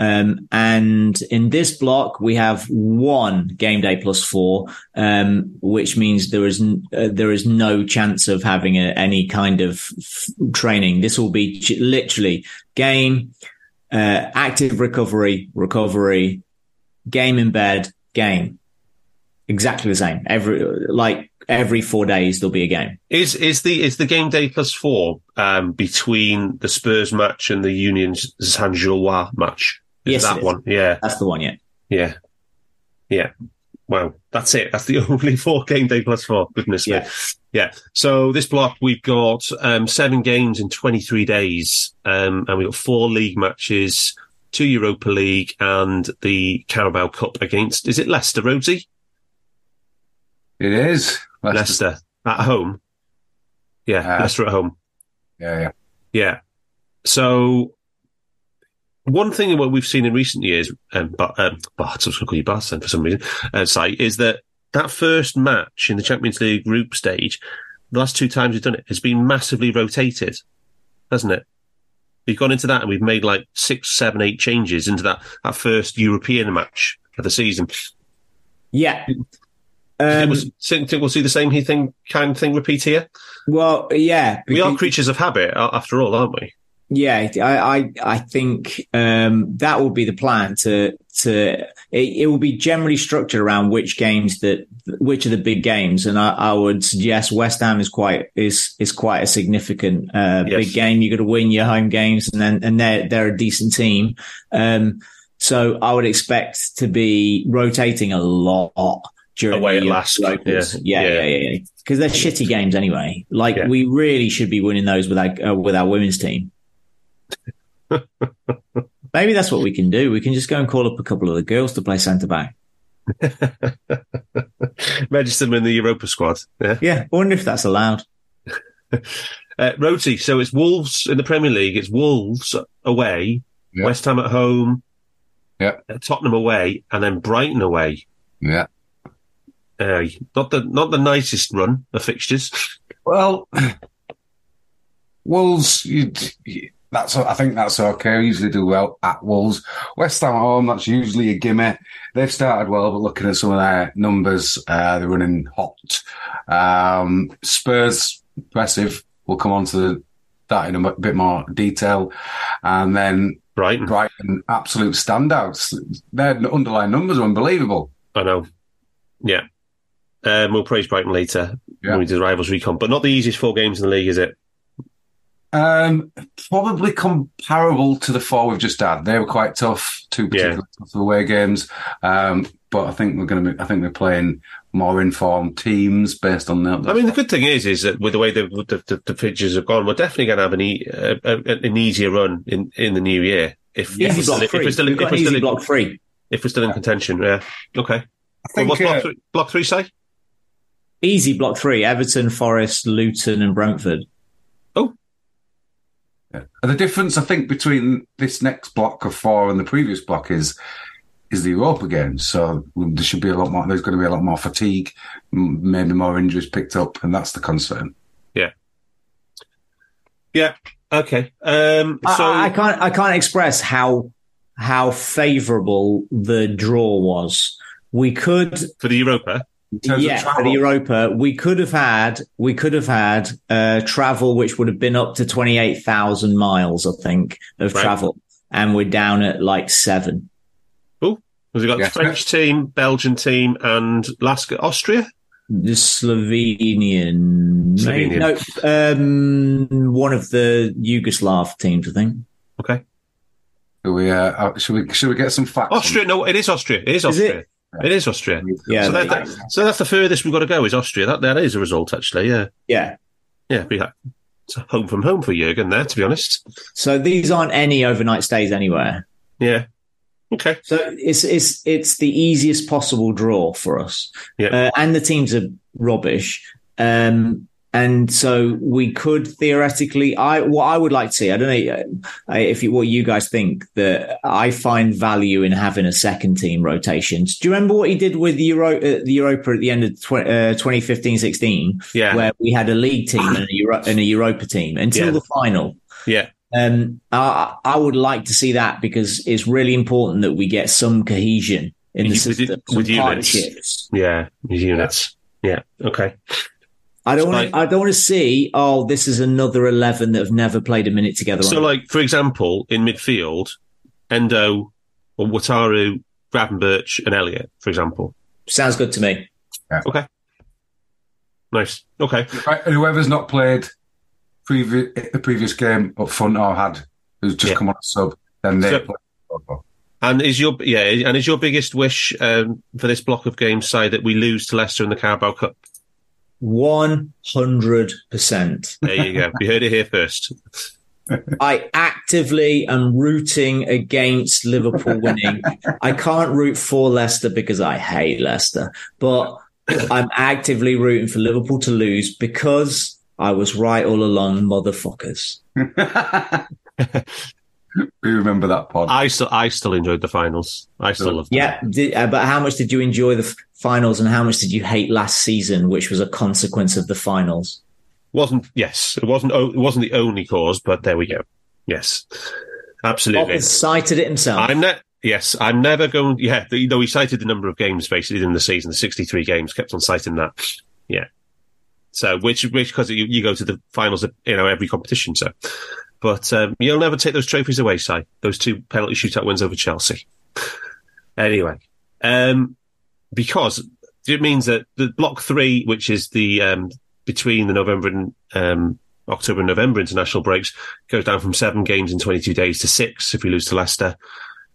S3: Um, and in this block, we have one game day plus four, um, which means there is n- uh, there is no chance of having a, any kind of f- training. This will be ch- literally game, uh, active recovery, recovery, game in bed, game. Exactly the same. Every like every four days there'll be a game.
S1: Is is the is the game day plus four um, between the Spurs match and the Union Saint Gilloise match? Is
S3: Yes,
S1: that
S3: it is.
S1: one? Yeah,
S3: That's the one. Yeah.
S1: yeah, yeah. Wow, that's it. That's the *laughs* only four game day plus four. Goodness me.
S3: Yeah.
S1: Yeah. So this block, we've got um, seven games in 23 days, um, and we've got four league matches, two Europa League, and the Carabao Cup against, is it Leicester, Rhodesy?
S2: It is. Leicester.
S1: Leicester at home. Yeah,
S2: Ah.
S1: Leicester at home.
S2: Yeah, yeah.
S1: Yeah. So one thing what we've seen in recent years, um, but um, but I was going to call you Bart then for some reason, uh, say, is that that first match in the Champions League group stage, the last two times we've done it, has been massively rotated, hasn't it? We've gone into that and we've made like six, seven, eight changes into that that first European match of the season.
S3: Yeah. Um,
S1: was, think we'll see the same thing kind of thing repeat here.
S3: well, yeah.
S1: We are creatures of habit, after all, aren't we?
S3: Yeah, I, I, I think um, that will be the plan. To to it, it will be generally structured around which games that which are the big games, and I, I would suggest West Ham is quite is is quite a significant uh,
S1: Yes.
S3: big game. You got to win your home games, and then and they're they're a decent team. Um, so I would expect to be rotating a lot during
S1: Away
S3: the
S1: at
S3: uh,
S1: LASK,
S3: locals.
S1: yeah.
S3: Yeah,
S1: Yeah.
S3: yeah, yeah, yeah. Because they're shitty games anyway. Like
S1: Yeah.
S3: we really should be winning those with our uh, with our women's team. *laughs* Maybe that's what we can do. We can just go and call up a couple of the girls to play centre back. *laughs*
S1: Register them in the Europa squad. Yeah.
S3: Yeah, I wonder if that's allowed. *laughs*
S1: Uh, Roti, so it's Wolves in the Premier League. It's Wolves away,
S2: Yeah.
S1: West Ham at home,
S2: Yeah.
S1: uh, Tottenham away, and then Brighton away.
S2: Yeah.
S1: Uh, not the not the nicest run of fixtures.
S2: Well, Wolves, you, that's I think that's okay. We usually do well at Wolves. West Ham at home, that's usually a gimme. They've started well, but looking at some of their numbers, uh, they're running hot. Um, Spurs, impressive. We'll come on to that in a bit more detail. And then
S1: Brighton,
S2: Brighton, absolute standouts. Their underlying numbers are unbelievable.
S1: I know. Yeah. Um, we'll praise Brighton later
S2: Yeah.
S1: when we do the rivals recon, but not the easiest four games in the league, is it?
S2: Um, probably comparable to the four we've just had. They were quite tough, two particularly tough away games. Um, but I think we're going to be, I think we're playing more informed teams based on that.
S1: I mean, the good thing is, is that with the way the the, the, the pitches have gone, we're definitely going to have an, e- uh, uh, an easier run in, in the new year. If, if, we're still,
S3: block
S1: if we're still, if we're still, in,
S3: block three.
S1: if we're still in contention, yeah, okay.
S2: I
S1: Well,
S2: think,
S1: what's block
S2: uh,
S1: three, block three say?
S3: Easy block three. Everton, Forest, Luton, and Brentford.
S2: Oh, yeah. the difference I think between this next block of four and the previous block is is the Europa games. So there should be a lot more. There's going to be a lot more fatigue, maybe more injuries picked up, and that's the concern.
S1: Yeah, Yeah. okay. Um, so
S3: I, I can't. I can't express how how favourable the draw was. We could
S1: for the Europa,
S2: In terms of
S3: yeah, for the Europa, we could have had we could have had uh, travel which would have been up to twenty eight thousand miles, I think, of
S1: Right.
S3: travel, and we're down at like seven.
S1: Oh, we've got
S2: Yeah.
S1: the French team, Belgian team, and last Austria.
S3: The Slovenian,
S1: Slovenian.
S3: no, um, one of the Yugoslav teams, I think.
S1: Okay,
S2: Should we, uh, should we should we get some facts? on
S1: Austria. No, it is Austria. It is
S3: Is
S1: Austria.
S3: it?
S1: It is Austria.
S3: Yeah,
S1: so, that, that- so that's the furthest we've got to go is Austria. That that is a result actually. Yeah,
S3: yeah.
S1: yeah. Be like, it's a home from home for Jurgen there, to be honest.
S3: So these aren't any overnight stays anywhere.
S1: Yeah. Okay.
S3: So it's it's it's the easiest possible draw for us,
S1: Yeah.
S3: uh, and the teams are rubbish. Um, and so we could theoretically, I what I would like to see. I don't know uh, if you, what you guys think. That I find value in having a second team rotations. Do you remember what he did with the Euro, uh, the Europa at the end of tw- uh, 2015-16,
S1: Yeah.
S3: where we had a league team and a, Euro- and a Europa team until
S1: Yeah.
S3: the final.
S1: Yeah.
S3: Um, I, I would like to see that because it's really important that we get some cohesion in the
S1: With-
S3: system,
S1: with
S3: some
S1: units. Yeah. These units. Yeah. Okay.
S3: I don't
S1: Right.
S3: want. I don't want to see. Oh, this is another eleven that have never played a minute together.
S1: So, like for example, in midfield, Endo, or Wataru, Gravenberch, and Elliott, for example.
S3: sounds good to me.
S1: Okay. Nice. Okay.
S2: Right, and whoever's not played previ- the previous game up front or had who's just
S1: Yeah.
S2: come on a sub, then they
S1: So-
S2: play.
S1: And is your yeah, and is your biggest wish um, for this block of games say that we lose to Leicester in the Carabao Cup?
S3: One hundred percent.
S1: There you go. you heard it here first.
S3: I actively am rooting against Liverpool winning. I can't root for Leicester because I hate Leicester, but I'm actively rooting for Liverpool to lose because I was right all along, motherfuckers. *laughs* *clears throat*
S2: we remember that pod.
S1: I still I still enjoyed the finals. I still love. them.
S3: Yeah, did, uh, but how much did you enjoy the f- finals, and how much did you hate last season, which was a consequence of the finals?
S1: wasn't yes, it wasn't o- it wasn't the only cause, but there we go. Yes, absolutely.
S3: Bob cited it himself.
S1: I'm ne- yes, I'm never going. Yeah, the, though he cited the number of games basically in the season, the 63 games, kept on citing that. Yeah. So which which because you, you go to the finals, of, you know, every competition. So, but um, you'll never take those trophies away, Si. Those two penalty shootout wins over Chelsea. *laughs* Anyway, um, because it means that the block three, which is the um, between the November and um, October and November international breaks, goes down from seven games in 22 days to six if we lose to Leicester.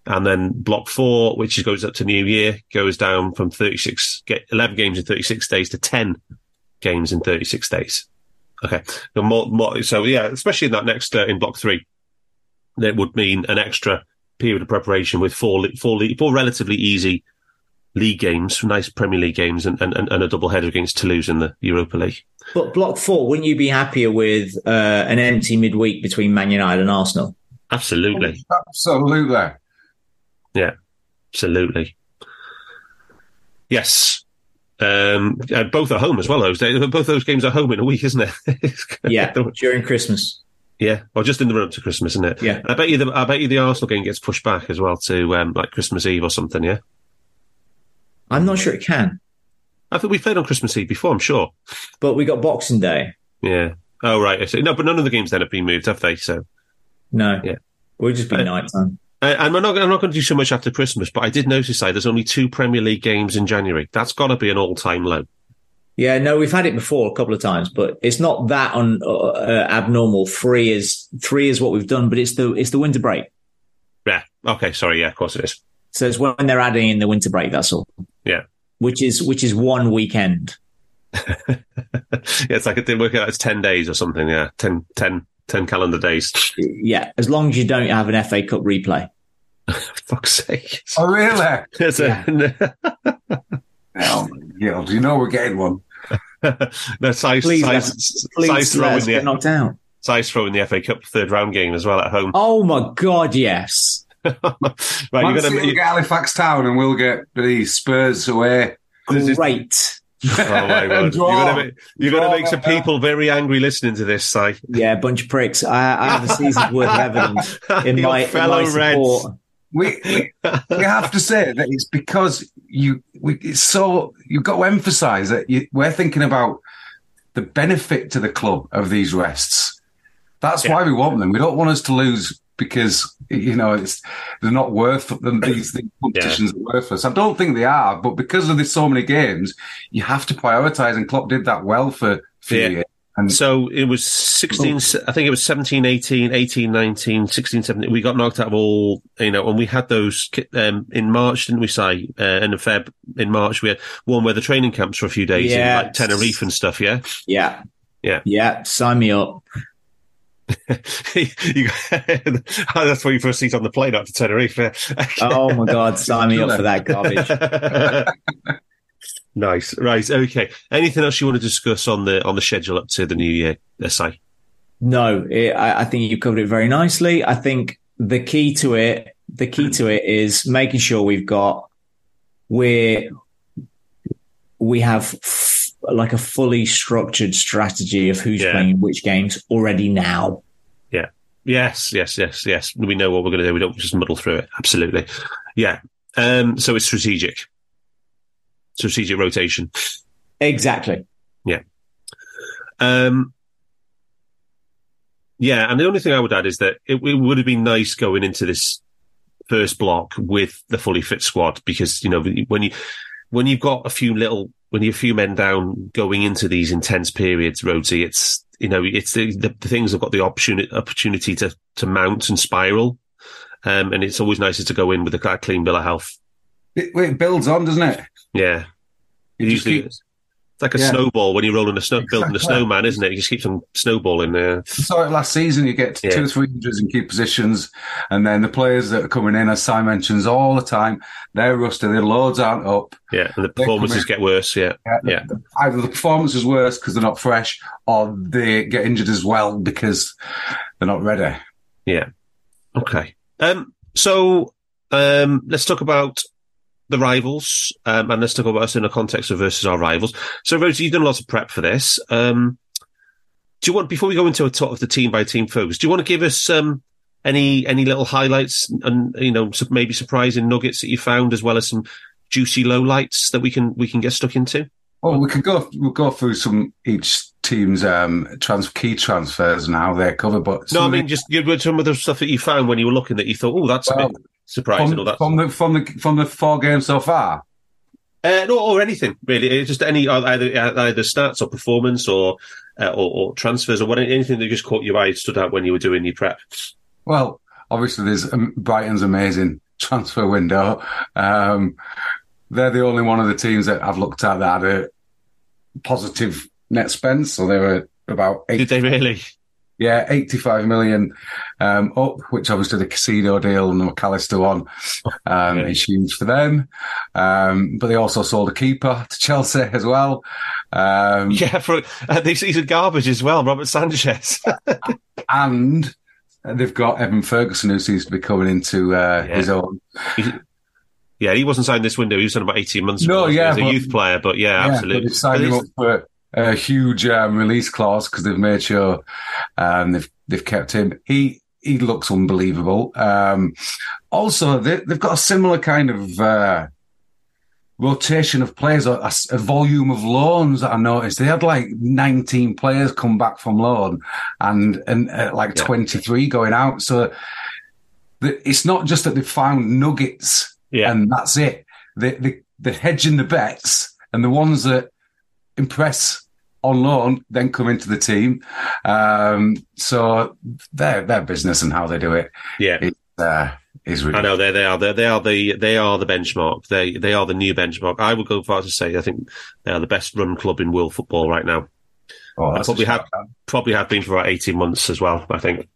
S1: And then block four, which goes up to New Year, goes down from 36, get 11 games in 36 days to 10 games in 36 days. Okay. The more, more, so yeah, especially in that next, uh, in block three, that would mean an extra period of preparation with four, le- four, le- four relatively easy league games, nice Premier League games, and, and, and a double header against Toulouse in the Europa League.
S3: but block four, wouldn't you be happier with uh, an empty midweek between Man United and Arsenal?
S1: Absolutely.
S2: Absolutely. Yeah.
S1: Absolutely. Yes. Um, uh, both are home as well. Those days, both those games are home in a week, isn't it? *laughs*
S3: Yeah, during Christmas.
S1: yeah, or just in the run up to Christmas, isn't it?
S3: Yeah.
S1: I bet you the I bet you the Arsenal game gets pushed back as well to um, like Christmas Eve or something. Yeah,
S3: I'm not sure it can,
S1: I think we played on Christmas Eve before. I'm sure.
S3: but we got Boxing Day.
S1: Yeah. Oh right. No, but none of the games then have been moved, have they? So,
S3: No,
S1: Yeah.
S3: we'll just be
S1: Uh,
S3: night time.
S1: Uh, and I'm not I'm not going to do so much after Christmas, but I did notice that there's only two Premier League games in January. That's got to be an all time low.
S3: Yeah, no, we've had it before a couple of times, but it's not that on uh, uh, abnormal. Three is three is what we've done, but it's the it's the winter break.
S1: Yeah. Okay. Sorry. Yeah. Of course it is.
S3: So it's when they're adding in the winter break. That's all.
S1: Yeah.
S3: Which is which is one weekend. *laughs*
S1: yeah, it's like it didn't work out. It's 10 days or something. Yeah. 10, 10, 10 calendar days.
S3: Yeah, as long as you don't have an FA Cup replay. *laughs*
S1: fuck's sake.
S2: Oh, really? *laughs*
S1: It's a-
S2: my You know we're getting one. *laughs*
S1: no, size,
S3: Please,
S1: size,
S3: let- please
S1: size
S3: let
S1: throwing
S3: us get
S1: the
S3: knocked out.
S1: size throwing the FA Cup third round game as well at home.
S3: Oh my god, yes,
S1: right,
S2: Man
S1: you're gonna
S2: will get Halifax Town and we'll get the Spurs away.
S1: This is-
S3: great.
S1: Oh my god!
S2: Draw.
S1: You're gonna make, you're gonna make some people very angry listening to this, Si.
S3: Yeah, bunch of pricks. I, I have a season's worth of evidence in
S1: Your
S3: my, in
S1: fellow
S3: my
S1: Reds.
S2: We, we we have to say that it's because you we it's so you've got to emphasise that you, we're thinking about the benefit to the club of these rests. That's
S1: Yeah.
S2: why we want them. We don't want us to lose because you know it's they're not worth them. These, these competitions are worthless. I don't think they are, but because of there's so many games, you have to prioritise. And Klopp did that well for, for
S1: Yeah.
S2: years. And
S1: So it was 16, I think it was 17, 18, 18, 19, 16, 17. We got knocked out of all, you know, and we had those um, in March, didn't we, say? Uh, in Feb, in March, we had one where the training camps for a few days in like Tenerife and stuff, yeah?
S3: Yeah,
S1: Yeah.
S3: yeah. Sign me up. *laughs*
S1: you, *laughs* that's where you first seat on the plane up to Tenerife.
S3: Oh my god, sign me up for that garbage. *laughs*
S1: nice. Right. Okay. Anything else you want to discuss on the on the schedule up to the new year, SI?
S3: No, it, I, I think you covered it very nicely. I think the key to it, the key to it is making sure we've got we're we have f- like a fully structured strategy of who's
S1: Yeah.
S3: playing which games already now. Yeah.
S1: Yes, yes, yes, yes. We know what we're going to do. We don't just muddle through it. Absolutely. Yeah. Um, so it's strategic. Strategic rotation.
S3: Exactly. Yeah.
S1: Um, yeah, and the only thing I would add is that it, it would have been nice going into this first block with the fully fit squad because you know when you when you've got a few little when you're a few men down going into these intense periods, Rhodesy, it's you know it's the, the, the things have got the opportunity opportunity to to mount and spiral, um, and it's always nicer to go in with a clean bill of health.
S2: It, it builds on, doesn't it?
S1: Yeah,
S2: It
S1: usually
S2: keeps-
S1: it's like a
S2: Yeah.
S1: snowball when you're rolling a snow building a snowman, isn't it? It just keeps on snowballing there.
S2: It last season. You get
S1: Yeah.
S2: two or three injuries in key positions, and then the players that are coming in, as Si mentions all the time, they're rusty. Their loads aren't up.
S1: Yeah, and the performances get worse. Yeah,
S2: Yeah.
S1: Yeah.
S2: Either the performance is worse because they're not fresh, or they get injured as well because they're not ready.
S1: yeah. Okay. Um. So, um. Let's talk about the rivals, um, and let's talk about us in the context of versus our rivals. So, Rosie, you've done lots of prep for this. Um. Do you want before we go into a sort of the team by team focus? Do you want to give us um any any little highlights and you know maybe surprising nuggets that you found as well as some juicy lowlights that we can we can get stuck into?
S2: Well, we could go. We'll go through some each team's um trans key transfers and how they're covered. But
S1: No, I mean just give us some of the stuff that you found when you were looking that you thought, oh, that's a
S2: Well,
S1: bit surprising. or
S2: from,
S1: that's
S2: from the from the from the four games so far.
S1: Uh, no, or anything really. It's just any either either stats or performance or uh, or, or transfers or what anything that just caught your eye, stood out when you were doing your prep.
S2: Well, obviously, there's um, Brighton's amazing *laughs* transfer window. Um, they're the only one of the teams that I've looked at that had a positive net spend. So they were about eight,
S1: Did they really?
S2: Yeah, 85 million um, up, which obviously the Caicedo deal and the Mac Allister one um,
S1: Yeah.
S2: is huge for them. Um, but they also sold a keeper to Chelsea as well. Um, *laughs*
S1: Yeah, for uh, this he's a garbage as well, Robert Sanchez. *laughs*
S2: And they've got Evan Ferguson, who seems to be coming into uh,
S1: Yeah.
S2: his own.
S1: Yeah, he wasn't signed this window. He was signed about eighteen months
S2: No,
S1: ago.
S2: yeah,
S1: as a
S2: but-
S1: youth player, but yeah,
S2: Yeah,
S1: absolutely.
S2: But signed him up for a huge um, release clause because they've made sure um, they've they've kept him. He he looks unbelievable. Um, also, they, they've got a similar kind of uh, rotation of players, a, a volume of loans that I noticed. They had like 19 players come back from loan and and uh, like
S1: Yeah.
S2: 23 going out. So the, it's not just that they've found nuggets
S1: Yeah.
S2: and that's it. They, they, they're hedging the bets and the ones that impress on loan then come into the team. Um, so their, their business and how they do it
S1: yeah.
S2: is, uh, is really
S1: I know they they are they, they are the they are the benchmark. They they are the new benchmark. I would go far to say I think they are the best run club in world football right now.
S2: Oh,
S1: probably have probably have been for about eighteen months as well. I think.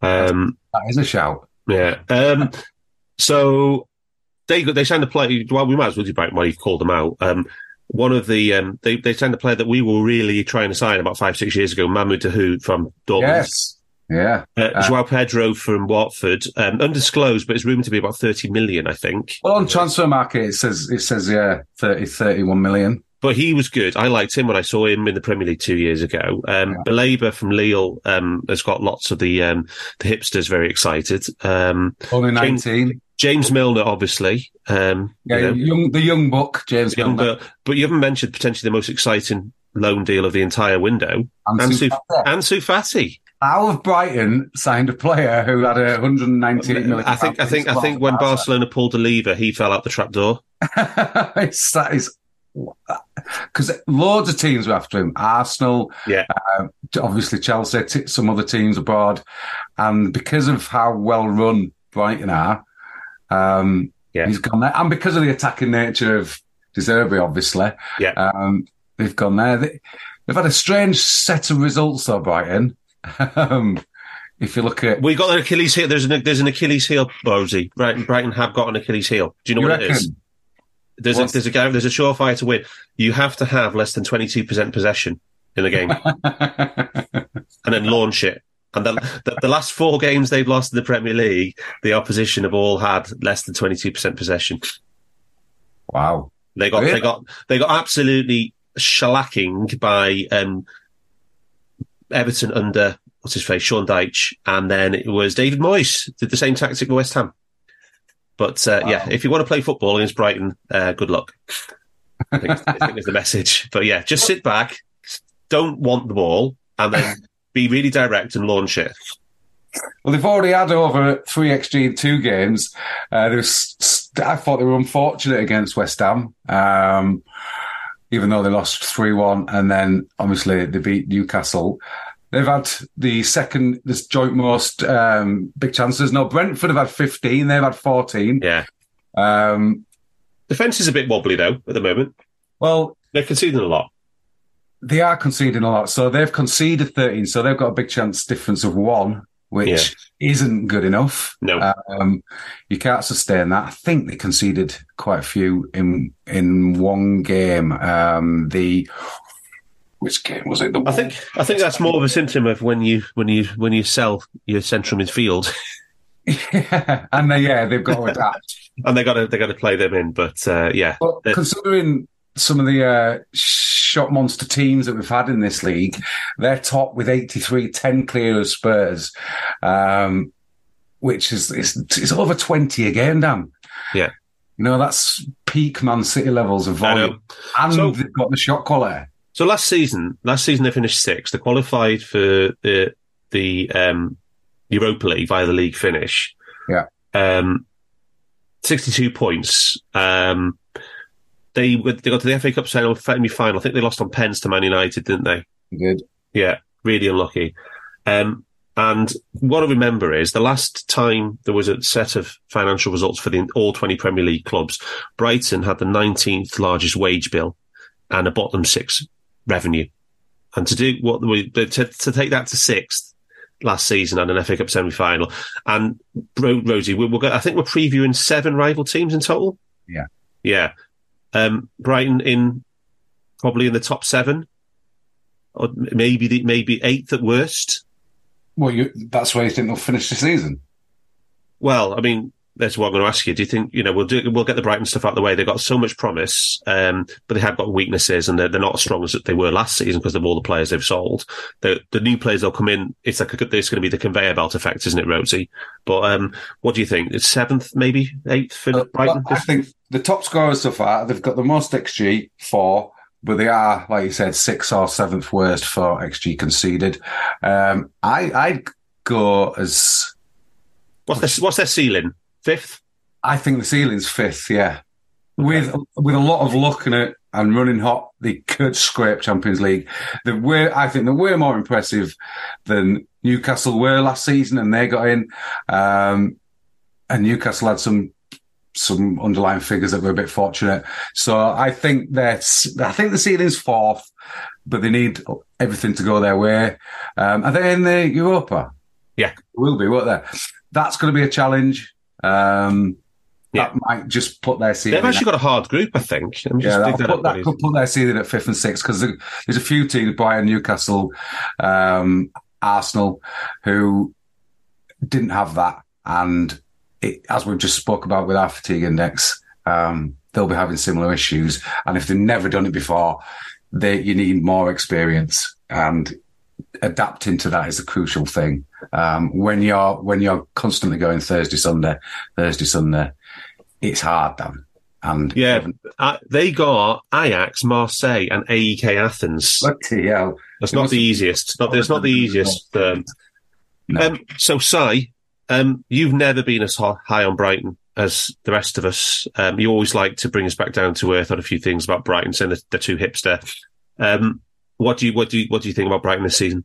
S1: Um,
S2: That is a shout.
S1: yeah. Um, so they they signed a player. Well, we might as well do Brighton while you've called them out. Um, one of the um, they they signed a player that we were really trying to sign about five six years ago, Mahmoud Dahoud from Dortmund.
S2: Yes. Yeah.
S1: Uh, Joao Pedro from Watford, um, undisclosed, but it's rumored to be about 30 million, I think.
S2: Well, on Transfermarkt, it says, it says, yeah, 30, 31 million.
S1: But he was good. I liked him when I saw him in the Premier League two years ago. Um, Baleba from Lille um, has got lots of the um, the hipsters very excited. Um,
S2: Only
S1: James-
S2: 19.
S1: James Milner, obviously. Um,
S2: Yeah,
S1: you know,
S2: young, the young buck, James
S1: young,
S2: Milner.
S1: but, but you haven't mentioned potentially the most exciting loan deal of the entire window.
S2: Ansu
S1: Ansu,
S2: Fati. How have Brighton signed a player who had a 198 million?
S1: I think, I think, I think when Barcelona pulled the lever, he fell out the trapdoor. *laughs*
S2: it's, that is because loads of teams were after him. Arsenal,
S1: Yeah.
S2: um, obviously Chelsea, some other teams abroad, and because of how well run Brighton are, um,
S1: Yeah.
S2: he's gone there, and because of the attacking nature of De Zerbi, obviously,
S1: Yeah.
S2: um, they've gone there. They, they've had a strange set of results, though, Brighton. *laughs* um, if you look at,
S1: We got an Achilles heel. There's an there's an Achilles heel, Rosie. Brighton, Brighton have got an Achilles heel. Do you know
S2: you
S1: what it is?
S2: reckon?
S1: There's a, there's a guy, there's a surefire to win. You have to have less than 22% possession in the game *laughs* and then launch it. And the, the, the last four games they've lost in the Premier League, the opposition have all had less than 22% possession.
S2: wow.
S1: They got,
S2: Really?
S1: they got, they got absolutely shellacking by, um, Everton under, what's his face, Sean Dyche. And then it was David Moyes did the same tactic with West Ham. But, uh, yeah, if you want to play football against Brighton, uh, good luck. I think, I think is the message. But yeah, just sit back, don't want the ball, and then *laughs* be really direct and launch it.
S2: Well, they've already had over three XG in two games. Uh, was, I thought they were unfortunate against West Ham, um, even though they lost 3 1, and then obviously they beat Newcastle. They've had the second, this joint most um, big chances. No, Brentford have had 15, they've had 14.
S1: Yeah.
S2: Um,
S1: Defence is a bit wobbly though at the moment.
S2: well,
S1: They're conceding a lot.
S2: They are conceding a lot. So they've conceded 13, so they've got a big chance difference of one, which isn't good enough.
S1: No.
S2: Um, you can't sustain that. I think they conceded quite a few in in one game. Um, the which game was it? The
S1: I think I think that's more of a symptom of when you when you when you sell your central midfield *laughs*
S2: yeah, and they, yeah, they've got to adapt.
S1: and they got to they got to play them in. But uh, yeah,
S2: But considering some of the uh, shot monster teams that we've had in this league, they're top with 83, 10 clear of Spurs, um, which is it's, it's over 20 again, Dan.
S1: Yeah.
S2: You know, that's peak Man City levels of volume. And
S1: So-
S2: they've got the shot quality.
S1: So last season, last season they finished sixth. They qualified for the the um, Europa League via the league finish.
S2: Yeah.
S1: Um, sixty-two points. Um, they they got to the FA Cup semi final. I think they lost on pens to Man United, didn't they?
S2: Good.
S1: Yeah, really unlucky. Um, and what I remember is the last time there was a set of financial results for the all 20 Premier League clubs, Brighton had the 19th largest wage bill and a bottom six revenue. And to do what we, to, to take that to sixth last season and an FA Cup semi final. And Rosie, we, we're go, I think we're previewing seven rival teams in total.
S2: Yeah.
S1: Yeah. Um, Brighton in probably in the top seven or maybe the, maybe eighth at worst.
S2: Well, you, that's where you think they'll finish the season.
S1: Well, I mean, that's what I'm going to ask you. Do you think you know we'll do we'll get the Brighton stuff out of the way? They've got so much promise, um, but they have got weaknesses, and they're, they're not as strong as they were last season because of all the players they've sold. The the new players they'll come in. It's like a, there's going to be the conveyor belt effect, isn't it, Rosie? But um, what do you think? It's seventh, maybe eighth for uh, Brighton.
S2: I think the top scorers so far they've got the most xG four but they are, like you said, sixth or seventh worst for XG conceded. Um, I, I'd go as
S1: what's their, what's their ceiling? Fifth.
S2: I think the ceiling's fifth. Yeah, with with a lot of luck in it and running hot, they could scrape Champions League. They were, I think, they were more impressive than Newcastle were last season, and they got in. Um, and Newcastle had some some underlying figures that were a bit fortunate. So I think that's I think the ceiling's fourth, but they need everything to go their way. Um, are they in the Europa?
S1: Yeah,
S2: will be, won't they? That's going to be a challenge. Um, yeah. That might just put their season.
S1: They've actually got a hard group, I think.
S2: yeah, that, put, that could put their season at fifth and sixth because there's a few teams, Bayern, Newcastle, um, Arsenal, who didn't have that, and it, as we've just spoke about with our fatigue index, um, they'll be having similar issues. And if they've never done it before, they, you need more experience and adapting to that is a crucial thing. Um, when you're, when you're constantly going Thursday, Sunday, Thursday, Sunday, it's hard, Dan. And
S1: yeah, uh, they got Ajax, Marseille, and AEK Athens.
S2: Bloody hell!
S1: That's not the easiest. Not, it's not the easiest. Um, no. um, so, Si, um, you've never been as high on Brighton as the rest of us. Um, you always like to bring us back down to earth on a few things about Brighton, saying they're, too hipster. Um, what do you what do you what do you think about Brighton this season?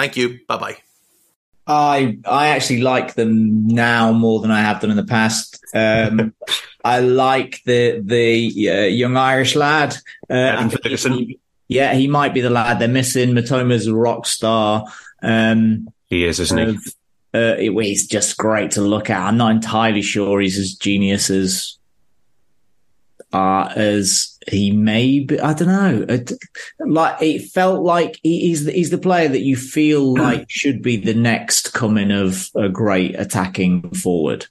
S5: Thank you. Bye bye.
S3: I I actually like them now more than I have done in the past. Um, *laughs* I like the the uh, young Irish lad. Uh, he, yeah, he might be the lad they're missing. Mitoma's a rock star. Um,
S1: he is, isn't he?
S3: Uh, it, he's just great to look at. I'm not entirely sure he's as genius as uh, as he may be. I don't know. It, like it felt like he's the, he's the player that you feel *clears throat* like should be the next coming of a great attacking forward,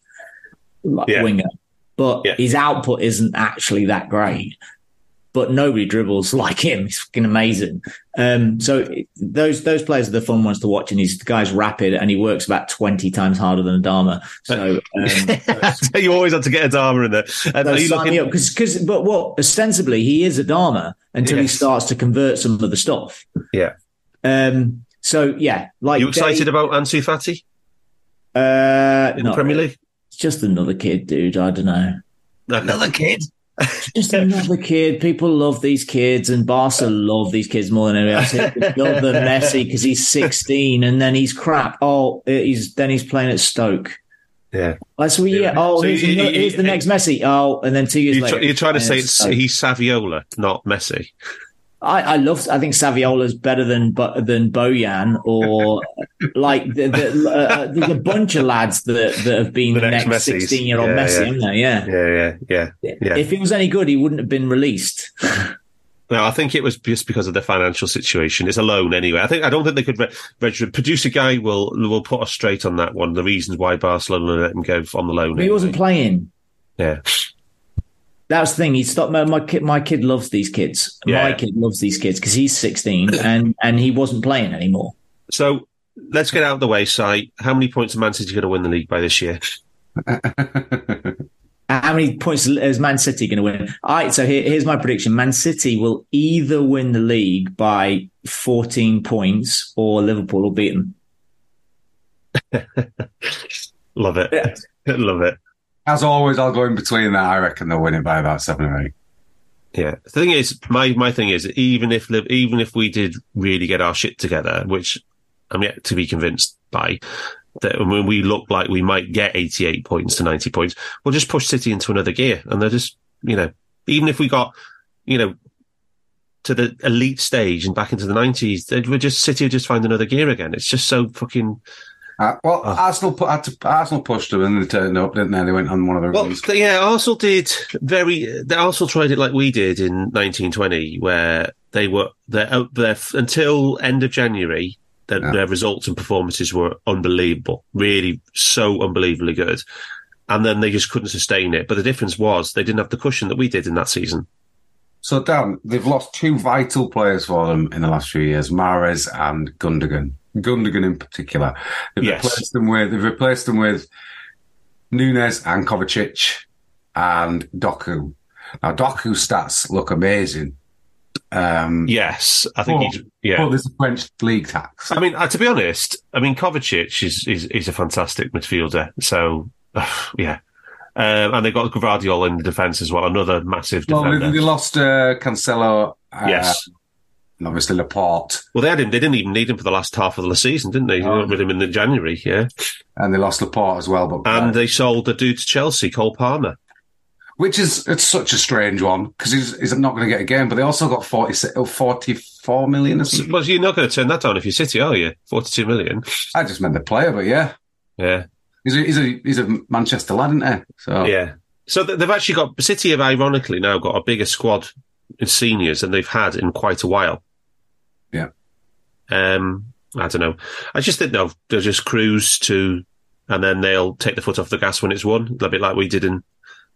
S3: like yeah. winger. But yeah. his output isn't actually that great but nobody dribbles like him. He's fucking amazing. Um, so those those players are the fun ones to watch, and he's the guy's rapid and he works about twenty times harder than Adama. So
S1: um, *laughs* you always have to get Adama in there.
S3: Um, are you looking... Because because but what ostensibly he is Adama until yes. he starts to convert some of the stuff.
S1: Yeah.
S3: Um. So yeah, like
S1: you excited about Ansu Fati?
S3: Uh,
S1: in the Premier League.
S3: It's just another kid, dude. I don't know.
S1: Another kid.
S3: Just another kid. People love these kids, and Barca love these kids more than anyone else. love the Messi because he's 16, and then he's crap. Oh, he's then he's playing at Stoke.
S1: Yeah.
S3: That's what. Yeah. Oh, so here's, here's the next Messi. Oh, and then two years
S1: you
S3: later,
S1: you're trying to say it's, he's Saviola, not Messi.
S3: I, I love. I think Saviola's better than than Bojan or *laughs* like the, the, uh, there's a bunch of lads that, that have been the, the next sixteen year old Messi,
S1: yeah.
S3: Yeah.
S1: yeah, yeah, yeah, yeah.
S3: If he was any good, he wouldn't have been released. *laughs*
S1: No, I think it was just because of the financial situation. It's a loan anyway. I think I don't think they could re- register. Producer guy will will put us straight on that one. The reasons why Barcelona let him go on the loan.
S3: He anyway. wasn't playing.
S1: Yeah.
S3: That's the thing. He stopped. My, my kid. My kid loves these kids. Yeah. My kid loves these kids because he's 16 *clears throat* and and he wasn't playing anymore.
S1: So let's get out of the way. Si, how many points are Man City going to win the league by this year? *laughs*
S3: How many points is Man City going to win? All right, so here, here's my prediction: Man City will either win the league by 14 points, or Liverpool will beat them. *laughs*
S1: Love it.
S3: Yeah. *laughs*
S1: Love it.
S2: As always, I'll go in between that. I reckon they'll win it by about seven or eight.
S1: Yeah. The thing is, my, my thing is, even if even if we did really get our shit together, which I'm yet to be convinced by, that when we look like we might get 88 points to 90 points, we'll just push City into another gear, and they'll just, you know, even if we got, you know, to the elite stage and back into the 90s, they would just City would just find another gear again. It's just so fucking.
S2: Uh, well,
S1: Oh.
S2: Arsenal put had to, Arsenal pushed them and they turned up, didn't they? They went on one of their
S1: Well,
S2: runs.
S1: yeah, Arsenal did very. The Arsenal tried it like we did in 1920, where they were their out there until end of January. Their,
S2: Yeah.
S1: their results and performances were unbelievable, really so unbelievably good, and then they just couldn't sustain it. But the difference was they didn't have the cushion that we did in that season.
S2: So, Dan, they've lost two vital players for them in the last few years, Mahrez and Gundogan. Gundogan in particular. They've
S1: Yes.
S2: replaced them with they've replaced them with Nunes and Kovacic and Doku. Now Doku's stats look amazing. Um
S1: Yes, I think he's yeah.
S2: but there's a French league tax.
S1: I mean, uh, to be honest, I mean Kovacic is is, is a fantastic midfielder. So *sighs* yeah, um, and they've got Gvardiol in the defence as well, another massive
S2: Well,
S1: defender.
S2: they, they lost uh, Cancelo uh,
S1: yes.
S2: And obviously Laporte.
S1: Well, they had him. They didn't even need him for the last half of the season, didn't they? They
S2: Oh.
S1: got rid him in the January, yeah.
S2: And they lost Laporte as well, but
S1: And they sold the dude to Chelsea, Cole Palmer.
S2: which is it's such a strange one because he's, he's not going to get a game. But they also got 40, oh, 44 million or
S1: Well, you're not going to turn that down if you're City, are you? Forty-two million.
S2: I just meant the player, but yeah,
S1: Yeah,
S2: he's a, he's a he's a Manchester lad, isn't he? So
S1: yeah. So they've actually got City have ironically now got a bigger squad in seniors than they've had in quite a while.
S2: Yeah.
S1: Um, I don't know. I just think they'll they'll just cruise to, and then they'll take the foot off the gas when it's won, a bit like we did in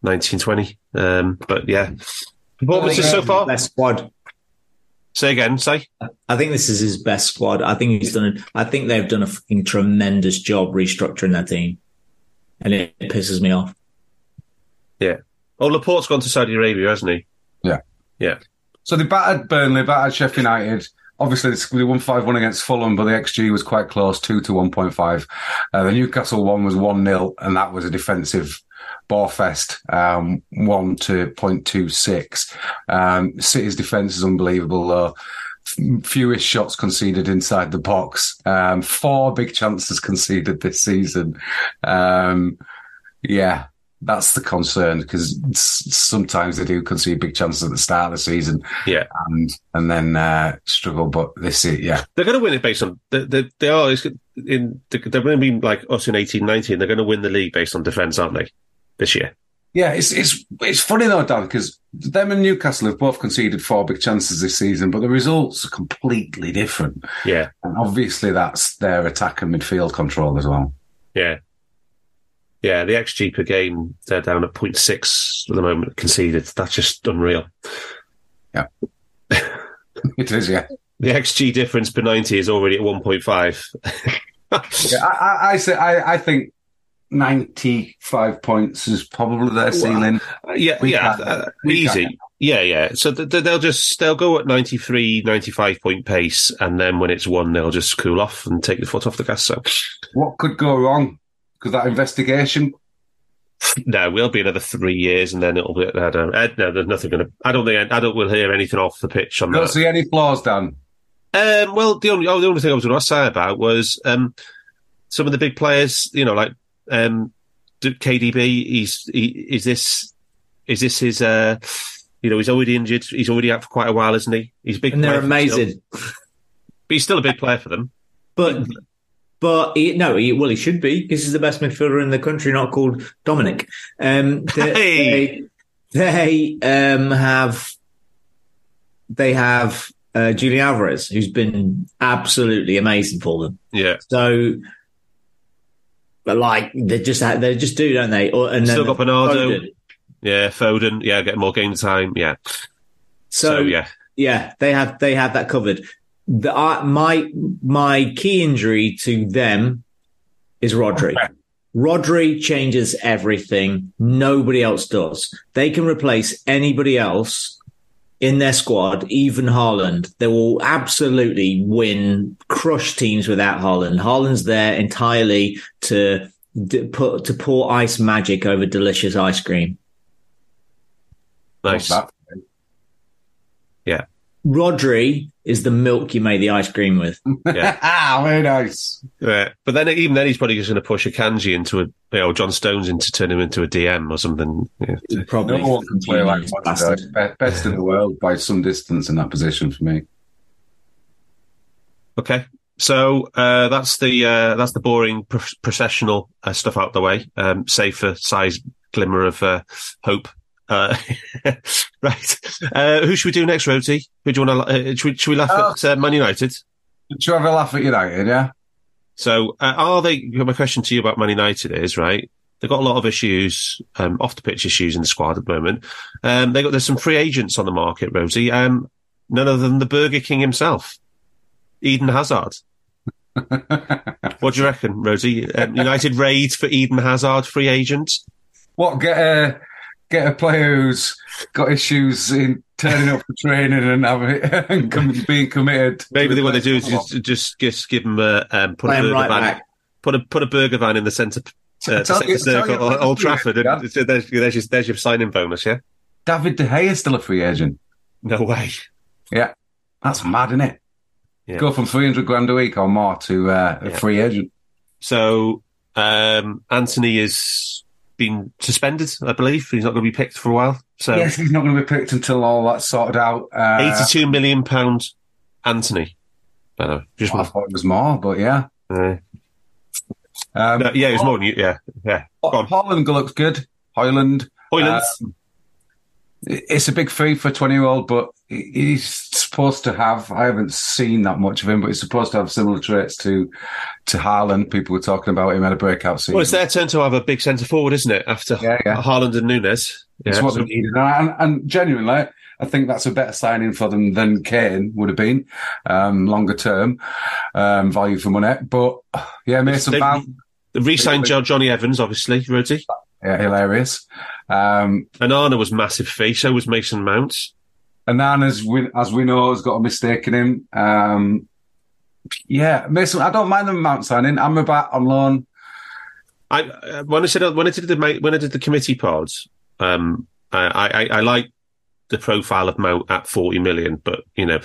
S1: 1920. Um, but yeah, performances so far.
S3: Best squad.
S1: Say again. Say.
S3: I think this is his best squad. I think he's done. It. I think they've done a fucking tremendous job restructuring that team, and it, it pisses me off. Yeah.
S1: Oh, Laporte's gone to Saudi Arabia, hasn't he?
S2: Yeah.
S1: Yeah.
S2: so they battered Burnley, battered Sheffield United. Obviously, it's- they won five one against Fulham, but the XG was quite close, two to one point five. Uh, the Newcastle one was one 0 and that was a defensive ball fest, um, one to point two six. Um, City's defense is unbelievable, though. Fewest shots conceded inside the box. Um, four big chances *laughs* conceded this season. Um, yeah, that's the concern because sometimes they do concede big chances at the start of the season
S1: Yeah.
S2: and and then uh, struggle. But this is yeah,
S1: They're going to win it based on they, they, they are in they're going to be like us in eighteen nineteen. They're going to win the league based on defence, aren't they? This year.
S2: yeah. It's it's it's funny though, Dan, because them and Newcastle have both conceded four big chances this season, but the results are completely different.
S1: Yeah.
S2: And obviously, that's their attack and midfield control as well.
S1: Yeah. Yeah, the XG per game, they're down at 0.6 at the moment, conceded. That's just unreal. Yeah. *laughs*
S2: it is, yeah.
S1: The XG difference per 90 is already at 1.5. *laughs*
S2: yeah I, I, I say I, I think ninety five points is probably their ceiling.
S1: yeah,
S2: We
S1: yeah, uh, easy. Yeah, yeah. So th- th- they'll just, they'll go at 93, 95 point pace, and then when it's won, they'll just cool off and take the foot off the gas. So,
S2: What could go wrong? Because that investigation
S1: no, we'll be another three years, and then it'll be, I don't, uh, no, there's nothing going to, I don't think, I don't We'll hear anything off the pitch on
S2: don't
S1: that.
S2: see any flaws, Dan.
S1: Um, well, the only oh, the only thing I was going to say about was um, some of the big players. You know, like um, KDB. He's he, is this is this his? Uh, you know, he's already injured. He's already out for quite a while, isn't he? He's a big,
S3: And they're
S1: player for them still.
S3: amazing.
S1: but he's still a big player for them.
S3: But but he, no, he, well, he should be because he's the best midfielder in the country, not called Dominic. Um, they, *laughs* they, they um, have they have uh, Julian Alvarez, who's been absolutely amazing for them.
S1: Yeah,
S3: So, but like they just they just do, don't they? Or, and
S1: Still
S3: then
S1: got Bernardo.
S3: Foden.
S1: yeah. Foden, yeah, getting more game time. Yeah.
S3: So,
S1: So, yeah,
S3: yeah, they have they have that covered. The uh, my my key injury to them is Rodri. Rodri changes everything. Nobody else does. They can replace anybody else in their squad, even Haaland. They will absolutely win, crush teams without Haaland. Haaland's there entirely to d- put to pour ice magic over delicious ice cream.
S1: Nice.
S2: That-
S1: Yeah.
S3: Rodri is the milk you make the ice cream with.
S1: Yeah. *laughs*
S2: ah, very nice.
S1: Yeah. But then even then he's probably just going to push Akanji into a, you know, John Stones into turn him into a DM or something. Yeah.
S3: Probably
S2: No one can play like
S3: Genius bastard.
S2: Best in the world by some distance in that position for me.
S1: Okay. So uh, that's the uh, that's the boring pro- processional uh, stuff out the way. Um, save for Si's glimmer of uh, hope. Uh, *laughs* right. Uh, who should we do next, Rhodesy? Who do you want to? Uh, should, we, should we laugh
S2: Oh.
S1: at uh, Man United?
S2: Should we have a laugh at United, yeah?
S1: So, uh, are they? My question to you about Man United is right. They've got a lot of issues, um, off the pitch issues in the squad at the moment. Um, they got there's some free agents on the market, Rosie. Um, none other than the Burger King himself, Eden Hazard. *laughs* what do you reckon, Rosie? Um, United raid for Eden Hazard, free agent.
S2: What, get get a player who's got issues in turning up for training and having *laughs* and com- being committed?
S1: Maybe what they do is just just just give them a um, put a
S3: Play him
S1: burger
S3: right
S1: van,
S3: back.
S1: put a put a burger van in the centre. Uh, *laughs*
S2: Tell
S1: centre
S2: you-
S1: circle,
S2: you-
S1: at Old Trafford, and there's, there's, your, there's your signing bonus. Yeah,
S2: David De Gea is still a free agent.
S1: no way.
S2: Yeah. That's mad, isn't it?
S1: Yeah.
S2: Go from 300 grand a week or more to uh, a
S1: Yeah.
S2: free agent.
S1: So um, Antony is been suspended, I believe. He's not going to be picked for a while. So
S2: yes, he's not going to be picked until all that's sorted out. Uh,
S1: eighty-two million pound Antony. I know. Just
S2: I thought it was more, but yeah.
S1: uh,
S2: Um,
S1: no, yeah, it was more than you. Yeah, yeah.
S2: Holland looks good. Højlund.
S1: Højlund.
S2: It's a big fee for a 20 year old, but he's supposed to have, I haven't seen that much of him, but he's supposed to have similar traits to, to Haaland. People were talking about him at a breakout season.
S1: well, it's their turn to have a big centre forward, isn't it? After
S2: Yeah, yeah.
S1: Haaland and Núñez.
S2: It's
S1: Yeah,
S2: what
S1: so-
S2: they needed. And, and genuinely, I think that's a better signing for them than Kane would have been, um, longer term, um, value for money. But yeah, Mason
S1: They-
S2: Mount,
S1: They re-signed Jo- Johnny Evans, obviously, Rhodesy.
S2: yeah, hilarious. Um,
S1: And Onana was massive fee. So was Mason Mount.
S2: Onana, as we, as we know, has got a mistake in him. Um, yeah, Mason, I don't mind the Mount signing. I'm about on loan.
S1: I uh, when I said when I did the when I did the committee pods, um, I, I I like the profile of Mount at forty million, but you know.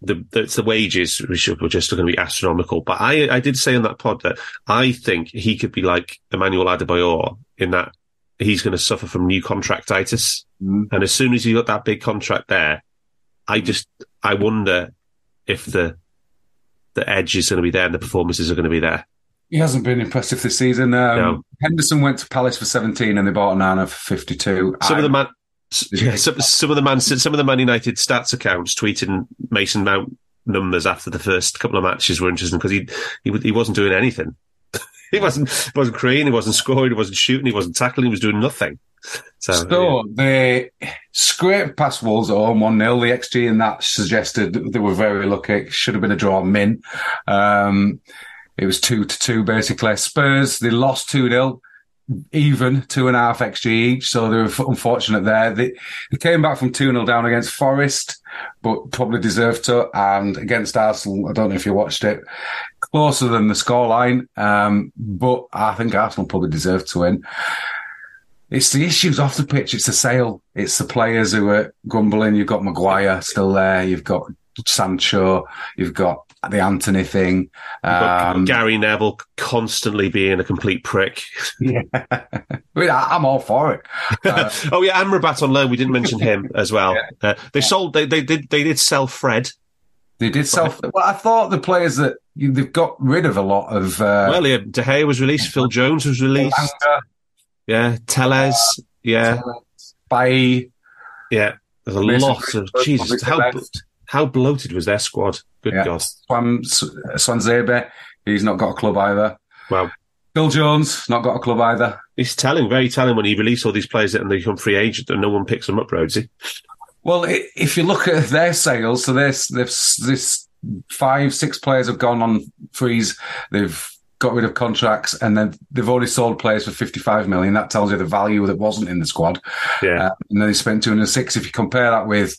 S1: The, the, wages which are were just going to be astronomical. But I, I did say in that pod that I think he could be like Emmanuel Adebayor in that he's going to suffer from new contractitis.
S2: Mm.
S1: And as soon as he got that big contract there, I just, I wonder if the, the edge is going to be there and the performances are going to be there.
S2: He hasn't been impressive this season. Um,
S1: No.
S2: Henderson went to Palace for 17 and they bought Nana for 52.
S1: Some of the man, yeah, some, some of the man, some of the Man United stats accounts tweeting Mason Mount numbers after the first couple of matches were interesting because he, he he wasn't doing anything. *laughs* he wasn't he wasn't creating, he wasn't scoring, he wasn't shooting, he wasn't tackling, he was doing nothing. So,
S2: So they scraped past Wolves at home 1 0. The XG in that suggested they were very lucky. It should have been a draw min. Um, it was 2 to 2, basically. Spurs, they lost 2 0, even two and a half XG each. So they were unfortunate there. They, they came back from 2 0 down against Forest, but probably deserved to. And against Arsenal, I don't know if you watched it, closer than the scoreline. Um, but I think Arsenal probably deserved to win. It's the issues off the pitch. It's the sale. It's the players who are grumbling. You've got Maguire still there. You've got Sancho. You've got the Antony thing. Um,
S1: Gary Neville constantly being a complete prick. *laughs*
S2: yeah. I mean, I- I'm all for it. Uh, *laughs*
S1: oh yeah, Amrabat on loan. We didn't mention him as well. Uh, they sold. They, they did. They did sell Fred.
S2: they did sell. Well, I thought the players that you, they've got rid of a lot of. Uh,
S1: well, yeah, De Gea was released. Phil Jones was released.
S2: Elanga,
S1: Yeah, Telles. Yeah,
S2: Bailly,
S1: yeah. There's a lot of Jesus. How how bloated was their squad? Good
S2: Yeah.
S1: God.
S2: Swan, Tuanzebe. He's not got a club either.
S1: Wow.
S2: Phil Jones, not got a club either.
S1: It's telling, very telling when he released all these players and they become free agent and no one picks them up, Rhodesy.
S2: Well, if you look at their sales, so this this this five six players have gone on freeze. They've got rid of contracts, and then they've only sold players for 55 million. That tells you the value that wasn't in the squad.
S1: Yeah.
S2: Uh, and then they spent 206. If you compare that with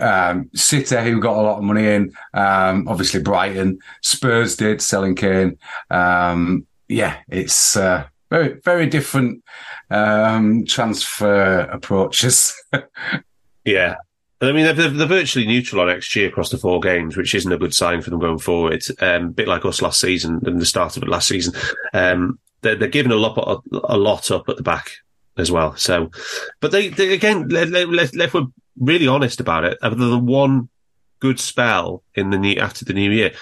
S2: um, City, who got a lot of money in, um, obviously Brighton, Spurs did selling Kane. Um, yeah, it's uh, very, very different um, transfer approaches. *laughs*
S1: Yeah. I mean, they're, they're virtually neutral on XG across the four games, which isn't a good sign for them going forward. Um, a bit like us last season and the start of it last season. Um, they're, they're giving a lot, a, lot up at the back as well. So, but they, they again, if we're really honest about it, other than one good spell in the new, after the new year,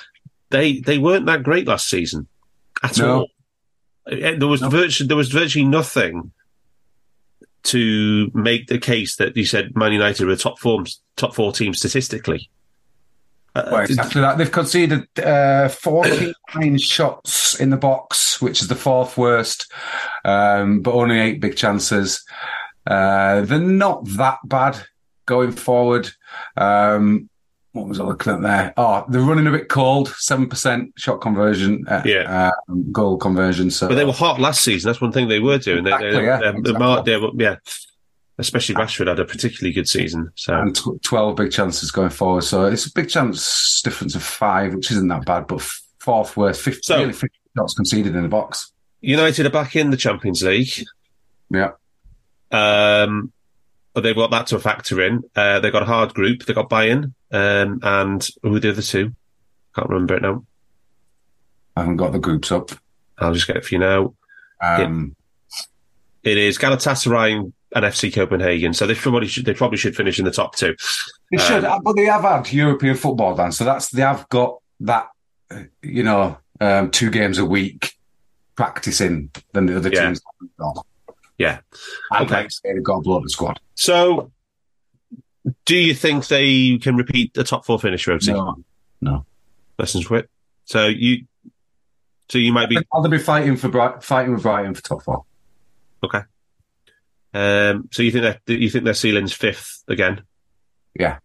S1: they, they weren't that great last season at
S2: No.
S1: all. Uh, There was virtually, there was virtually nothing to make the case that you said Man United were a top four, top four team statistically. Uh,
S2: Well, exactly that. They've conceded uh, 49 *coughs* shots in the box, which is the fourth worst, um, but only eight big chances. Uh, they're not that bad going forward. Um, what was I looking at there? Oh, they're running a bit cold. Seven percent shot conversion, uh,
S1: Yeah.
S2: um, goal conversion. So,
S1: But they were hot last season. That's one thing they were doing. They-
S2: Exactly,
S1: they,
S2: yeah,
S1: um,
S2: exactly.
S1: Mar- they were- yeah. Especially Rashford had a particularly good season. So
S2: and tw- 12 big chances going forward. So it's a big chance difference of five, which isn't that bad, but fourth worst, 50,
S1: So-
S2: nearly 50 shots conceded in the box.
S1: United are back in the Champions League.
S2: Yeah.
S1: Um, but they've got that to factor in. Uh, they've got a hard group. They've got Bayern um, and who are the other two? Can't remember it now.
S2: I haven't got the groups up.
S1: I'll just get it for you now.
S2: Um,
S1: It is Galatasaray and FC Copenhagen. So they probably should, they probably should finish in the top two.
S2: They should, uh, but they have had European football, Dan. So that's they have got that, you know, um, two games a week practicing than the other
S1: Yeah.
S2: teams. Haven't got.
S1: Yeah.
S2: I'd
S1: Okay.
S2: like to say they've got a blow the squad.
S1: So do you think they can repeat the top four finish, Rhodesy?
S2: No,
S1: Lessons with. So you, so you might be
S2: I'll be fighting for Bright, fighting with Brighton for top four.
S1: okay. Um, so you think that you think their ceiling's fifth again?
S2: Yeah,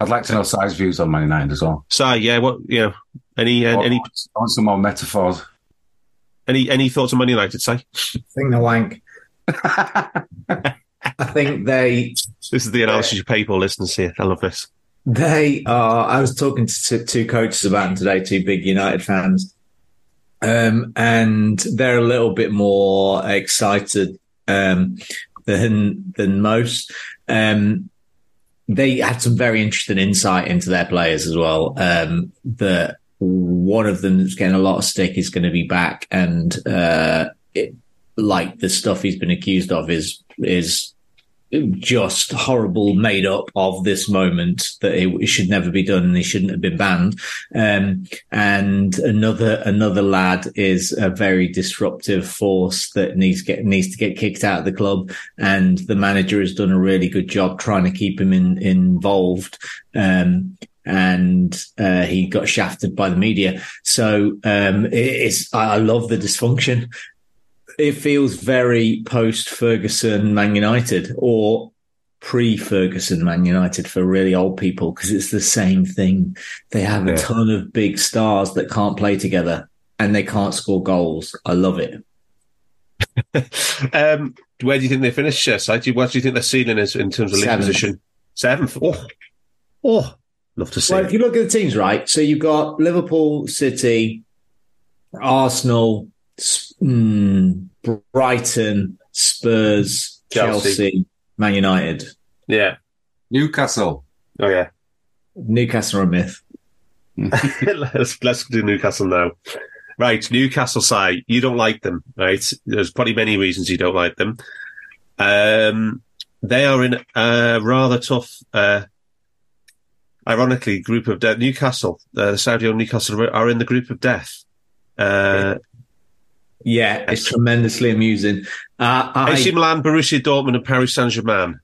S2: I'd like to know Si's views on Man United as well.
S1: So yeah, what you know, any uh, any
S2: I want some more metaphors.
S1: any any thoughts on Man United? Say
S3: I think the wank. *laughs* I think they
S1: this is the analysis you pay for listeners here. I love this.
S3: They are. I was talking to two, coaches about them today, two big United fans, um, and they're a little bit more excited um, than than most. Um, they had some very interesting insight into their players as well. Um, that one of them that's getting a lot of stick is going to be back, and uh, it, like the stuff he's been accused of is is just horrible made up of this moment that it, it should never be done and he shouldn't have been banned. Um, and another another lad is a very disruptive force that needs get needs to get kicked out of the club. And the manager has done a really good job trying to keep him in, involved. Um, and uh, he got shafted by the media. So um, it, it's I love the dysfunction it feels very post Ferguson Man United or pre Ferguson Man United for really old people because it's the same thing. They have
S1: Yeah.
S3: a ton of big stars that can't play together and they can't score goals. I love it. *laughs*
S1: um, where do you think they finish? Uh? What do you think their ceiling is in terms of league
S3: Seventh.
S1: position? Seventh. Oh, oh, love to see.
S3: Well, if you look at the teams, right? So you've got Liverpool, City, Arsenal, mm, Brighton, Spurs,
S1: Chelsea.
S3: Chelsea, Man United,
S1: Yeah.
S2: Newcastle.
S1: Oh yeah.
S3: Newcastle are a myth. *laughs*
S1: let's let's do Newcastle now. Right, Newcastle side. You don't like them, right? There's probably many reasons you don't like them. Um, they are in a rather tough, uh, ironically, group of death. Newcastle, uh, the Saudi owned Newcastle are in the group of death. Uh,
S3: Yeah, it's tremendously amusing. Uh, I,
S1: AC Milan, Borussia Dortmund, and Paris Saint Germain.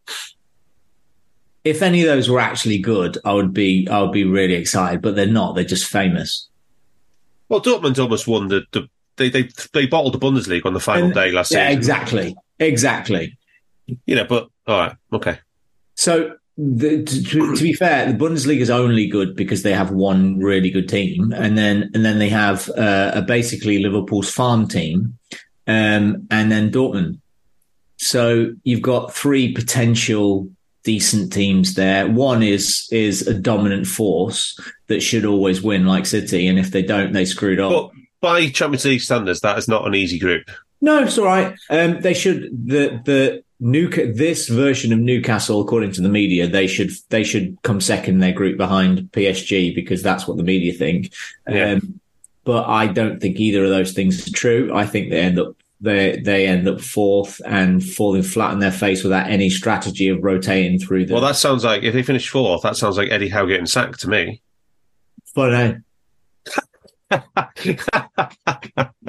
S3: if any of those were actually good, I would be I would be really excited. But they're not. They're just famous.
S1: Well, Dortmund almost won the, the they they they bottled the Bundesliga on the final
S3: And-
S1: day last
S3: Yeah,
S1: season.
S3: exactly, exactly.
S1: You know, but all right, okay.
S3: So the, to, to, be fair, the Bundesliga is only good because they have one really good team, and then and then they have uh, a basically Liverpool's farm team, um, and then Dortmund. So you've got three potential decent teams there. One is is a dominant force that should always win, like City, and if they don't, they screwed up.
S1: But by Champions League standards, that is not an easy group.
S3: No, it's all right. Um, they should the the Newca- this version of Newcastle, according to the media, they should they should come second in their group behind PSG because that's what the media think.
S1: Yeah.
S3: Um, but I don't think either of those things are true. I think they end up they they end up fourth and falling flat on their face without any strategy of rotating through the.
S1: Well, that sounds like if they finish fourth, that sounds like Eddie Howe getting sacked to me.
S3: but uh,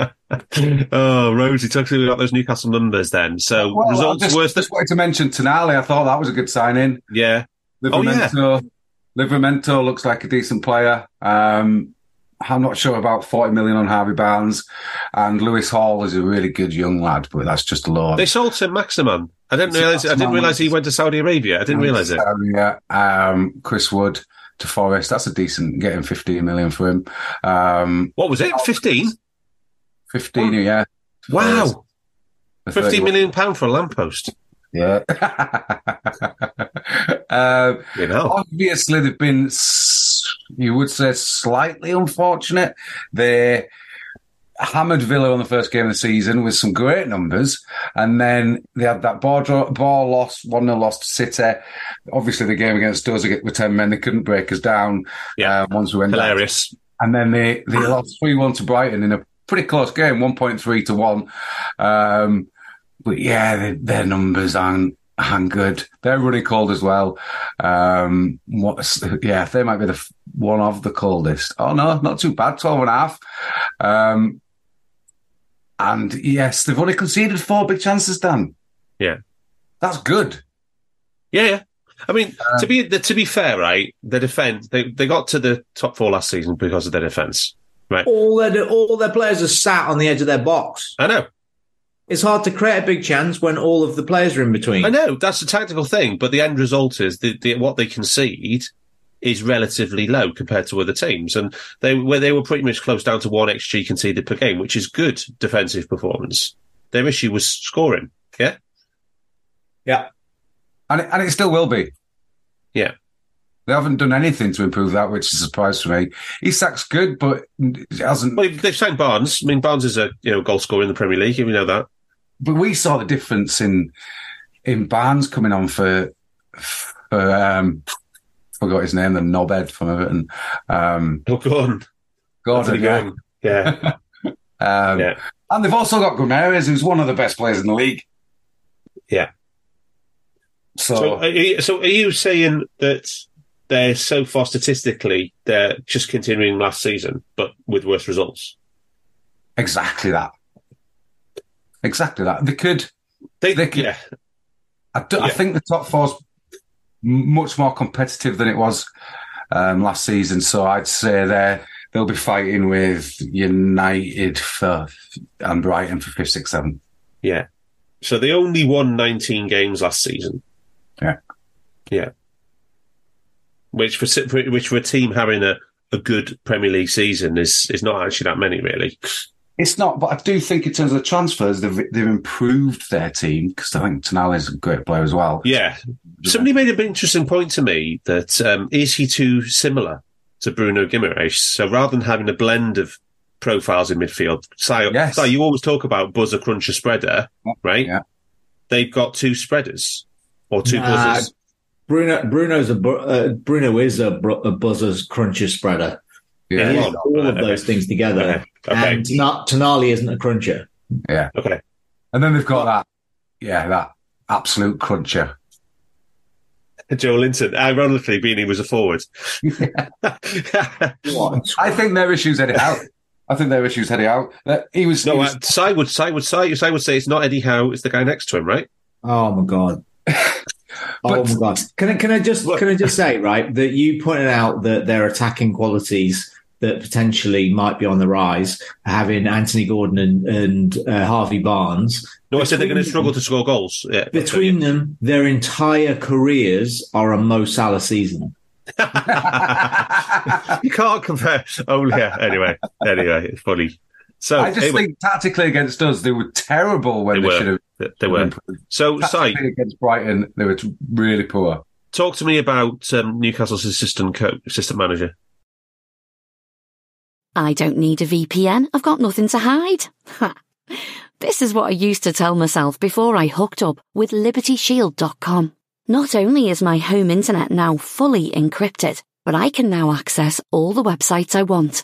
S3: *laughs* *laughs*
S1: oh, Rhodesy, talk to me about those Newcastle numbers then. So
S2: Well, I
S1: results
S2: just,
S1: worse than
S2: just wanted to mention Tonali. I thought that was a good signing.
S1: yeah. Oh, yeah.
S2: Livramento, Livramento looks like a decent player. Um, I'm not sure about 40 million on Harvey Barnes. And Lewis Hall is a really good young lad, but that's just a loan.
S1: They sold to Maximin. I didn't realize. I didn't realize he went to Saudi Arabia. I didn't realize it.
S2: Yeah, um, Chris Wood to Forest. That's a decent getting 15 million for him. Um,
S1: What was it? Fifteen.
S2: 15, yeah.
S1: Wow,
S2: For 50
S1: million pound for a lamppost.
S2: Yeah. *laughs* um,
S1: You know.
S2: obviously, they've been, you would say, slightly unfortunate. They hammered Villa on the first game of the season with some great numbers, and then they had that ball, draw, ball loss, 1 0 loss to City. Obviously, the game against us with 10 men, they couldn't break us down
S1: Yeah.
S2: uh, once we went down.
S1: Hilarious.
S2: And then they, they lost 3 1 to Brighton in a pretty close game, 1.3 to 1. Um, but yeah, they, their numbers aren't, aren't good. They're running cold as well. Um, what's, yeah, they might be the one of the coldest. Oh no, not too bad, 12 and a half. Um, and yes, they've only conceded four big chances, Dan.
S1: Yeah.
S2: That's good.
S1: Yeah, yeah. I mean,
S2: Um,
S1: to be to be fair, right? The defense they they got to the top four last season because of their defense.
S3: All their all their players are sat on the edge of their box.
S1: I know,
S3: It's hard to create a big chance when all of the players are in between.
S1: I know. That's a tactical thing, but the end result is the, the what they concede is relatively low compared to other teams, and they where they were pretty much close down to one xG conceded per game, which is good defensive performance. Their issue was scoring. Yeah,
S3: Yeah.
S2: And it, and it still will be.
S1: Yeah.
S2: They haven't done anything to improve that, which is a surprise for me. Isak's good, but hasn't.
S1: well, they've signed Barnes. I mean, Barnes is a you know goal scorer in the Premier League. You know that.
S2: But we saw the difference in in Barnes coming on for for um forgot his name, the knobhead from Everton. Um
S1: Oh, go on.
S2: Gordon,
S1: Anthony
S2: yeah.
S1: Gordon. Yeah, *laughs*
S2: Um,
S1: Yeah.
S2: And they've also got Guimaraes, who's one of the best players in the league.
S1: Yeah.
S2: So,
S1: So, are you, so are you saying that they're so far statistically they're just continuing last season, but with worse results?
S2: exactly that. Exactly that. They could
S1: They,
S2: They could-
S1: yeah,
S2: I, do, I think the top four's much more competitive than it was um, last season. So I'd say they're they'll be fighting with United for and Brighton for fifth, sixth, seventh.
S1: yeah. So they only won 19 games last season.
S2: Yeah.
S1: yeah. Which for which for a team having a, a good Premier League season is is not actually that many really.
S2: It's not, but I do think in terms of the transfers, they've they've improved their team because I think Tonali is a great player as well.
S1: Yeah. Somebody made an interesting point to me that um, is he too similar to Bruno Guimaraes? So rather than having a blend of profiles in midfield, Si,
S2: Yes.
S1: Si, you always talk about buzzer, cruncher, spreader, right?
S2: Yeah.
S1: They've got two spreaders or two
S3: Nah,
S1: buzzers.
S3: Bruno Bruno's a uh, Bruno is a, br- a buzzers cruncher spreader.
S1: Yeah.
S3: He is
S1: well,
S3: all of
S1: okay.
S3: those things together.
S1: Okay. Okay.
S3: And Tana- Tonali isn't a cruncher. Yeah.
S1: Okay.
S2: And then they've got that, yeah, that absolute cruncher.
S1: Joelinton, ironically, being he was a forward.
S2: I think their issues heading out. I think their issues heading out. He was, he
S1: no,
S2: was
S1: uh, Si would, Si would, Si, Si would say it's not Eddie Howe, it's the guy next to him, right?
S3: Oh my god. *laughs* oh my god. Can I can I just can I just say right that you pointed out that their attacking qualities that potentially might be on the rise, having Anthony Gordon and, and uh, Harvey Barnes.
S1: No, I said they're going to struggle to score goals. Yeah,
S3: Between them, their entire careers are a Mo Salah season. *laughs* *laughs*
S1: you can't compare. Oh yeah. Anyway, anyway, it's funny. So
S2: I just
S1: anyway,
S2: think tactically against us, they were terrible when
S1: They
S2: they,
S1: were.
S2: should have.
S1: they, they were. So, Si,
S2: Tactically against Brighton, they were really poor.
S1: talk to me about um, Newcastle's assistant co- assistant manager.
S6: I don't need a VPN. I've got nothing to hide. This is what I used to tell myself before I hooked up with LibertyShield.com. Not only is my home internet now fully encrypted, but I can now access all the websites I want,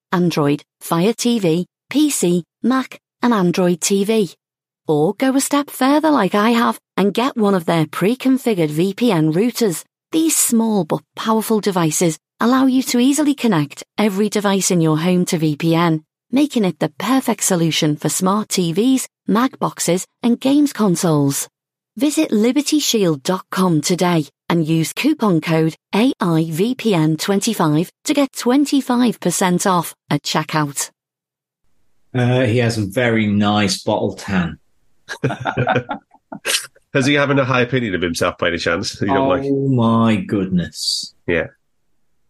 S6: Android, Fire TV, PC, Mac, and Android TV. Or go a step further like I have and get one of their pre-configured VPN routers. These small but powerful devices allow you to easily connect every device in your home to VPN, making it the perfect solution for smart TVs, Mac boxes, and games consoles. Visit libertyshield.com today and use coupon code AIVPN25 to get 25% off at checkout.
S3: Uh, he has a very nice bottle tan. *laughs*
S1: Has he having a high opinion of himself by any chance? You don't
S3: oh
S1: like?
S3: my goodness!
S1: Yeah.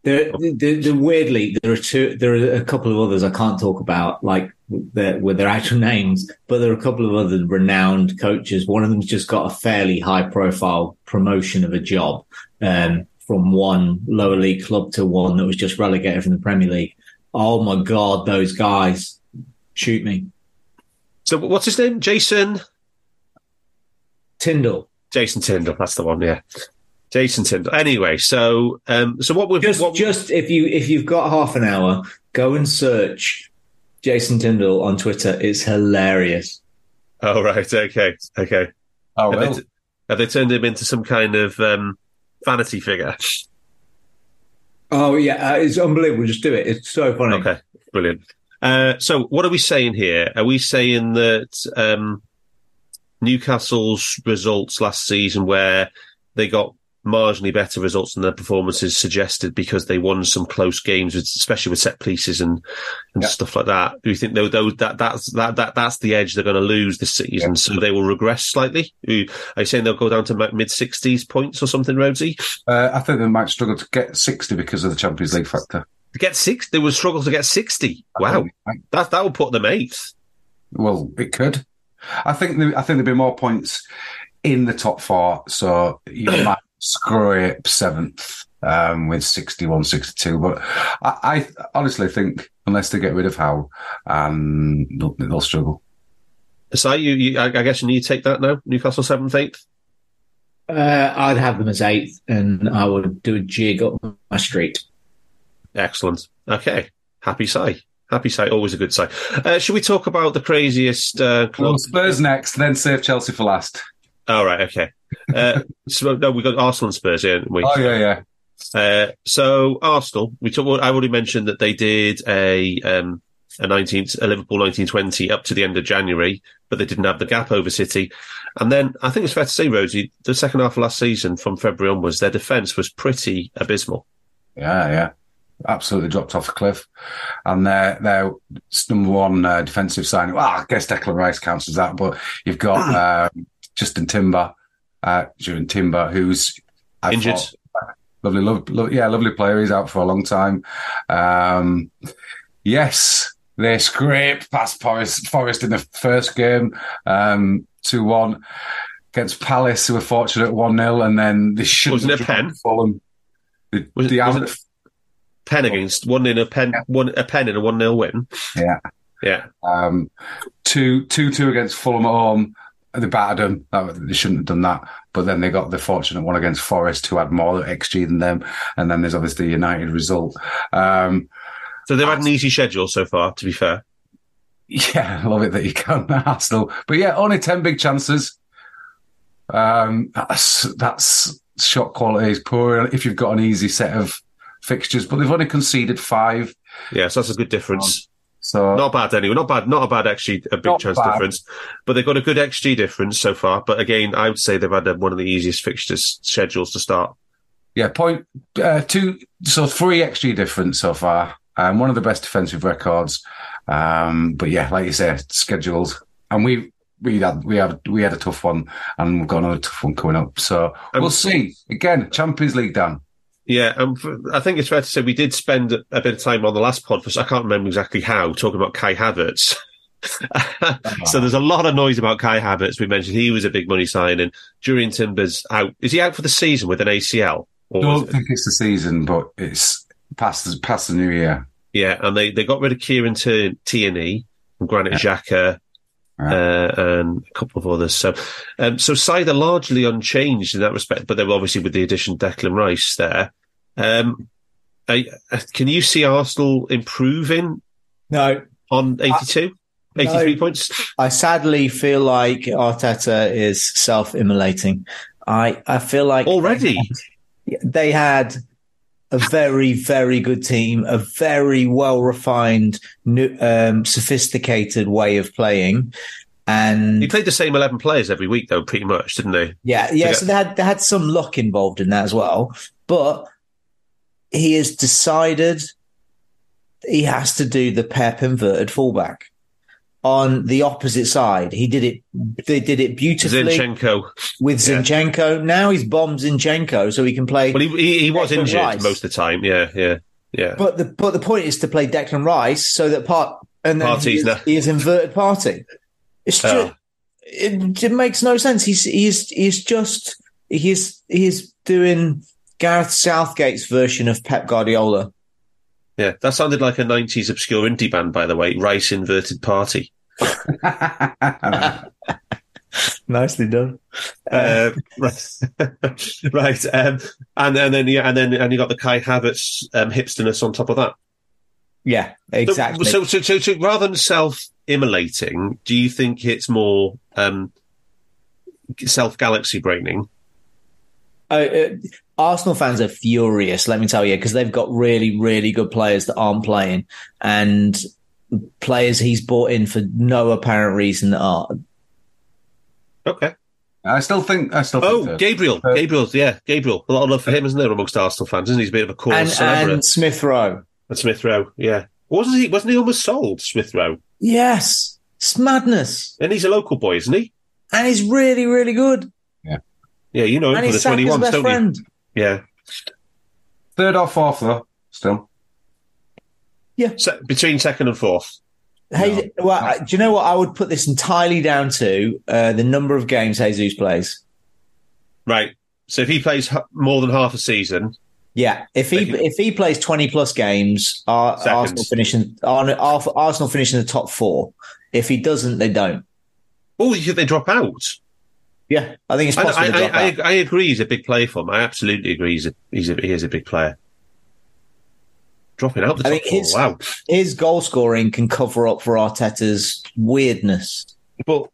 S3: There, there, there, weirdly, there are two. There are a couple of others I can't talk about, like their, with their actual *laughs* names, but there are a couple of other renowned coaches. One of them's just got a fairly high-profile promotion of a job um, from one lower league club to one that was just relegated from the Premier League. Oh my god, those guys! Shoot me,
S1: So what's his name? Jason.
S3: Tyndall.
S1: Jason Tyndall. That's the one. Yeah. Jason Tyndall. Anyway, so um, so what we've
S3: Just,
S1: what,
S3: just if you if you've got half an hour, go and search Jason Tyndall on Twitter. It's hilarious.
S1: Oh right. Okay. Okay.
S2: Oh,
S1: Have, they, have they turned him into some kind of um, vanity figure?
S3: Oh yeah, uh, it's unbelievable. Just do it. It's so funny.
S1: Okay, brilliant. Uh, so, what are we saying here? Are we saying that um, Newcastle's results last season, where they got marginally better results than their performances suggested because they won some close games, with, especially with set pieces and and
S2: Yeah.
S1: stuff like that? Do you think though, though that that's that, that that's the edge they're going to lose this season? So they will regress slightly. Are you are you saying they'll go down to mid sixties points or something, Rhodesy?
S2: Uh, I think they might struggle to get 60 because of the Champions League factor.
S1: To get six, they will struggle to get sixty. Wow, that that will put them eighth.
S2: Well, it could. I think there, I think there'd be more points in the top four, so you *clears throat* might scrape seventh um, with 61, 62. But I, I honestly think unless they get rid of Howe, um, they'll, they'll struggle.
S1: So you, you I, I guess you need to take that now. Newcastle seventh, eighth.
S3: Uh, I'd have them as eighth, and I would do a jig up my street.
S1: Excellent. Okay. Happy say. Happy say. Always a good say. Uh, should we talk about the craziest uh,
S2: Well,
S1: club?
S2: Spurs next, then save Chelsea for last.
S1: All right. Okay. Uh, so no, we got Arsenal and Spurs here, haven't we?
S2: Oh yeah, yeah.
S1: Uh, so Arsenal, we talked. I already mentioned that they did a um, a 19, a Liverpool nineteen twenty up to the end of January, but they didn't have the gap over City. And then I think it's fair to say, Rhodesy, the second half of last season, from February onwards, their defence was pretty abysmal.
S2: Yeah, yeah. Absolutely dropped off a cliff. And their, their number one uh, defensive signing, well, I guess Declan Rice counts as that, but you've got *clears throat* um, Justin Timber, uh, Timber, who's I
S1: Injured.
S2: thought, lovely, lo- lo- yeah, lovely player. He's out for a long time. Um, yes, they scraped past Forest, Forest in the first game, um, 2 1 against Palace, who were fortunate 1 0, and then they should have
S1: it a pen?
S2: Fulham. The,
S1: Was it-
S2: the
S1: was it- Pen against one in a pen, one a pen in a one 0 win.
S2: Yeah.
S1: Yeah.
S2: Um, two, two, two against Fulham at home. They battered them. That- They shouldn't have done that. But then they got the fortunate one against Forest, who had more XG than them. And then there's obviously the United result. Um,
S1: So they've had an easy schedule so far. To be fair,
S2: Yeah, I *laughs* love it that you can *laughs* Arsenal. But yeah, only 10 big chances. Um, that's, that's shot quality is poor if you've got an easy set of fixtures, but they've only conceded five.
S1: yeah, so that's a good difference.
S2: So
S1: Not bad anyway. Not bad. Not a bad XG, a big chance
S2: bad.
S1: difference. But they've got a good XG difference so far. But again, I would say they've had one of the easiest fixtures schedules to start.
S2: yeah, point uh, two, so three XG difference so far. Um, one of the best defensive records. Um, but yeah, like you said, scheduled, and we we had we had we had a tough one, and we've got another tough one coming up. So we'll see. Again, Champions League, Dan.
S1: Yeah, um, I think it's fair to say we did spend a bit of time on the last pod. For, I can't remember exactly how talking about Kai Havertz. *laughs* so there's a lot of noise about Kai Havertz. We mentioned he was a big money signing. Julian Timbers out. Is he out for the season with an ACL? Or
S2: Don't
S1: it-
S2: think it's the season, but it's past the past the new year.
S1: Yeah, and they, they got rid of Kieran T- Tierney and Granit Xhaka
S2: Right.
S1: uh, and a couple of others. So, um, so side are largely unchanged in that respect, but they were obviously with the addition of Declan Rice there. Um, I, uh, can you see Arsenal improving
S3: No,
S1: on 82? 83
S3: no.
S1: points?
S3: I sadly feel like Arteta is self-immolating. I I feel like
S1: Already? *laughs*
S3: they had a very very good team, a very well refined, um, sophisticated way of playing, and
S1: He played the same 11 players every week, though, pretty much, didn't they?
S3: Yeah, yeah. So they had they had some luck involved in that as well, but he has decided he has to do the Pep inverted fullback on the opposite side. He did it. They did it beautifully
S1: Zinchenko.
S3: with
S1: yeah.
S3: Zinchenko. Now he's bombed Zinchenko, so he can play.
S1: Well, he, he, he was injured
S3: Rice.
S1: most of the time. Yeah, yeah, yeah.
S3: but the but the point is to play Declan Rice so that part and then he is, he is inverted party. It's
S1: Oh.
S3: just it, it makes no sense. He's he's he's just he's he's doing Gareth Southgate's version of Pep Guardiola.
S1: Yeah, that sounded like a 90s obscure indie band, by the way. Rice Inverted Party. *laughs*
S3: Nicely done.
S1: Uh, right, *laughs* right. Um, and, and then yeah, and then and you got the Kai Havertz um, hipsterness on top of that.
S3: Yeah, exactly.
S1: So, so, so, so rather than self-immolating, do you think it's more um, self-galaxy braining?
S3: Uh, uh, Arsenal fans are furious, let me tell you, because they've got really, really good players that aren't playing, and players he's bought in for no apparent reason that are.
S1: Okay.
S2: I still think. I still.
S1: Oh,
S2: think
S1: Gabriel.
S2: Uh,
S1: Gabriel's yeah, Gabriel. A lot of love for him, isn't there, amongst Arsenal fans? Isn't he? He's a bit of a cause
S3: And,
S1: celebrity.
S3: and Smith Rowe.
S1: And Smith Rowe, yeah. Wasn't he? Wasn't he almost sold, Smith Rowe?
S3: Yes, it's madness,
S1: And he's a local boy, isn't he?
S3: and he's really, really good.
S1: Yeah, yeah. you know him
S3: and
S1: from the
S3: he's Saka's
S1: twenty ones, don't
S3: friend.
S1: you? Yeah.
S2: third or fourth though. Still. Yeah.
S1: Se- between second and fourth.
S3: Hey, well, I- do you know what? I would put this entirely down to uh, the number of games Jesus plays.
S1: Right. So if he plays h- more than half a season,
S3: Yeah, if he
S1: Thank
S3: if he plays twenty plus games, Ar- Arsenal finishing Ar- Ar- Arsenal finishing the top four. If he doesn't, they don't.
S1: oh, you think they drop out?
S3: Yeah, I think it's
S1: I,
S3: possible.
S1: I, I. I, I agree. He's a big player for him. I absolutely agree. He's a, he's a, he is a big player. Dropping out the
S3: I
S1: top
S3: his-
S1: Wow.
S3: His goal scoring can cover up for Arteta's weirdness.
S1: But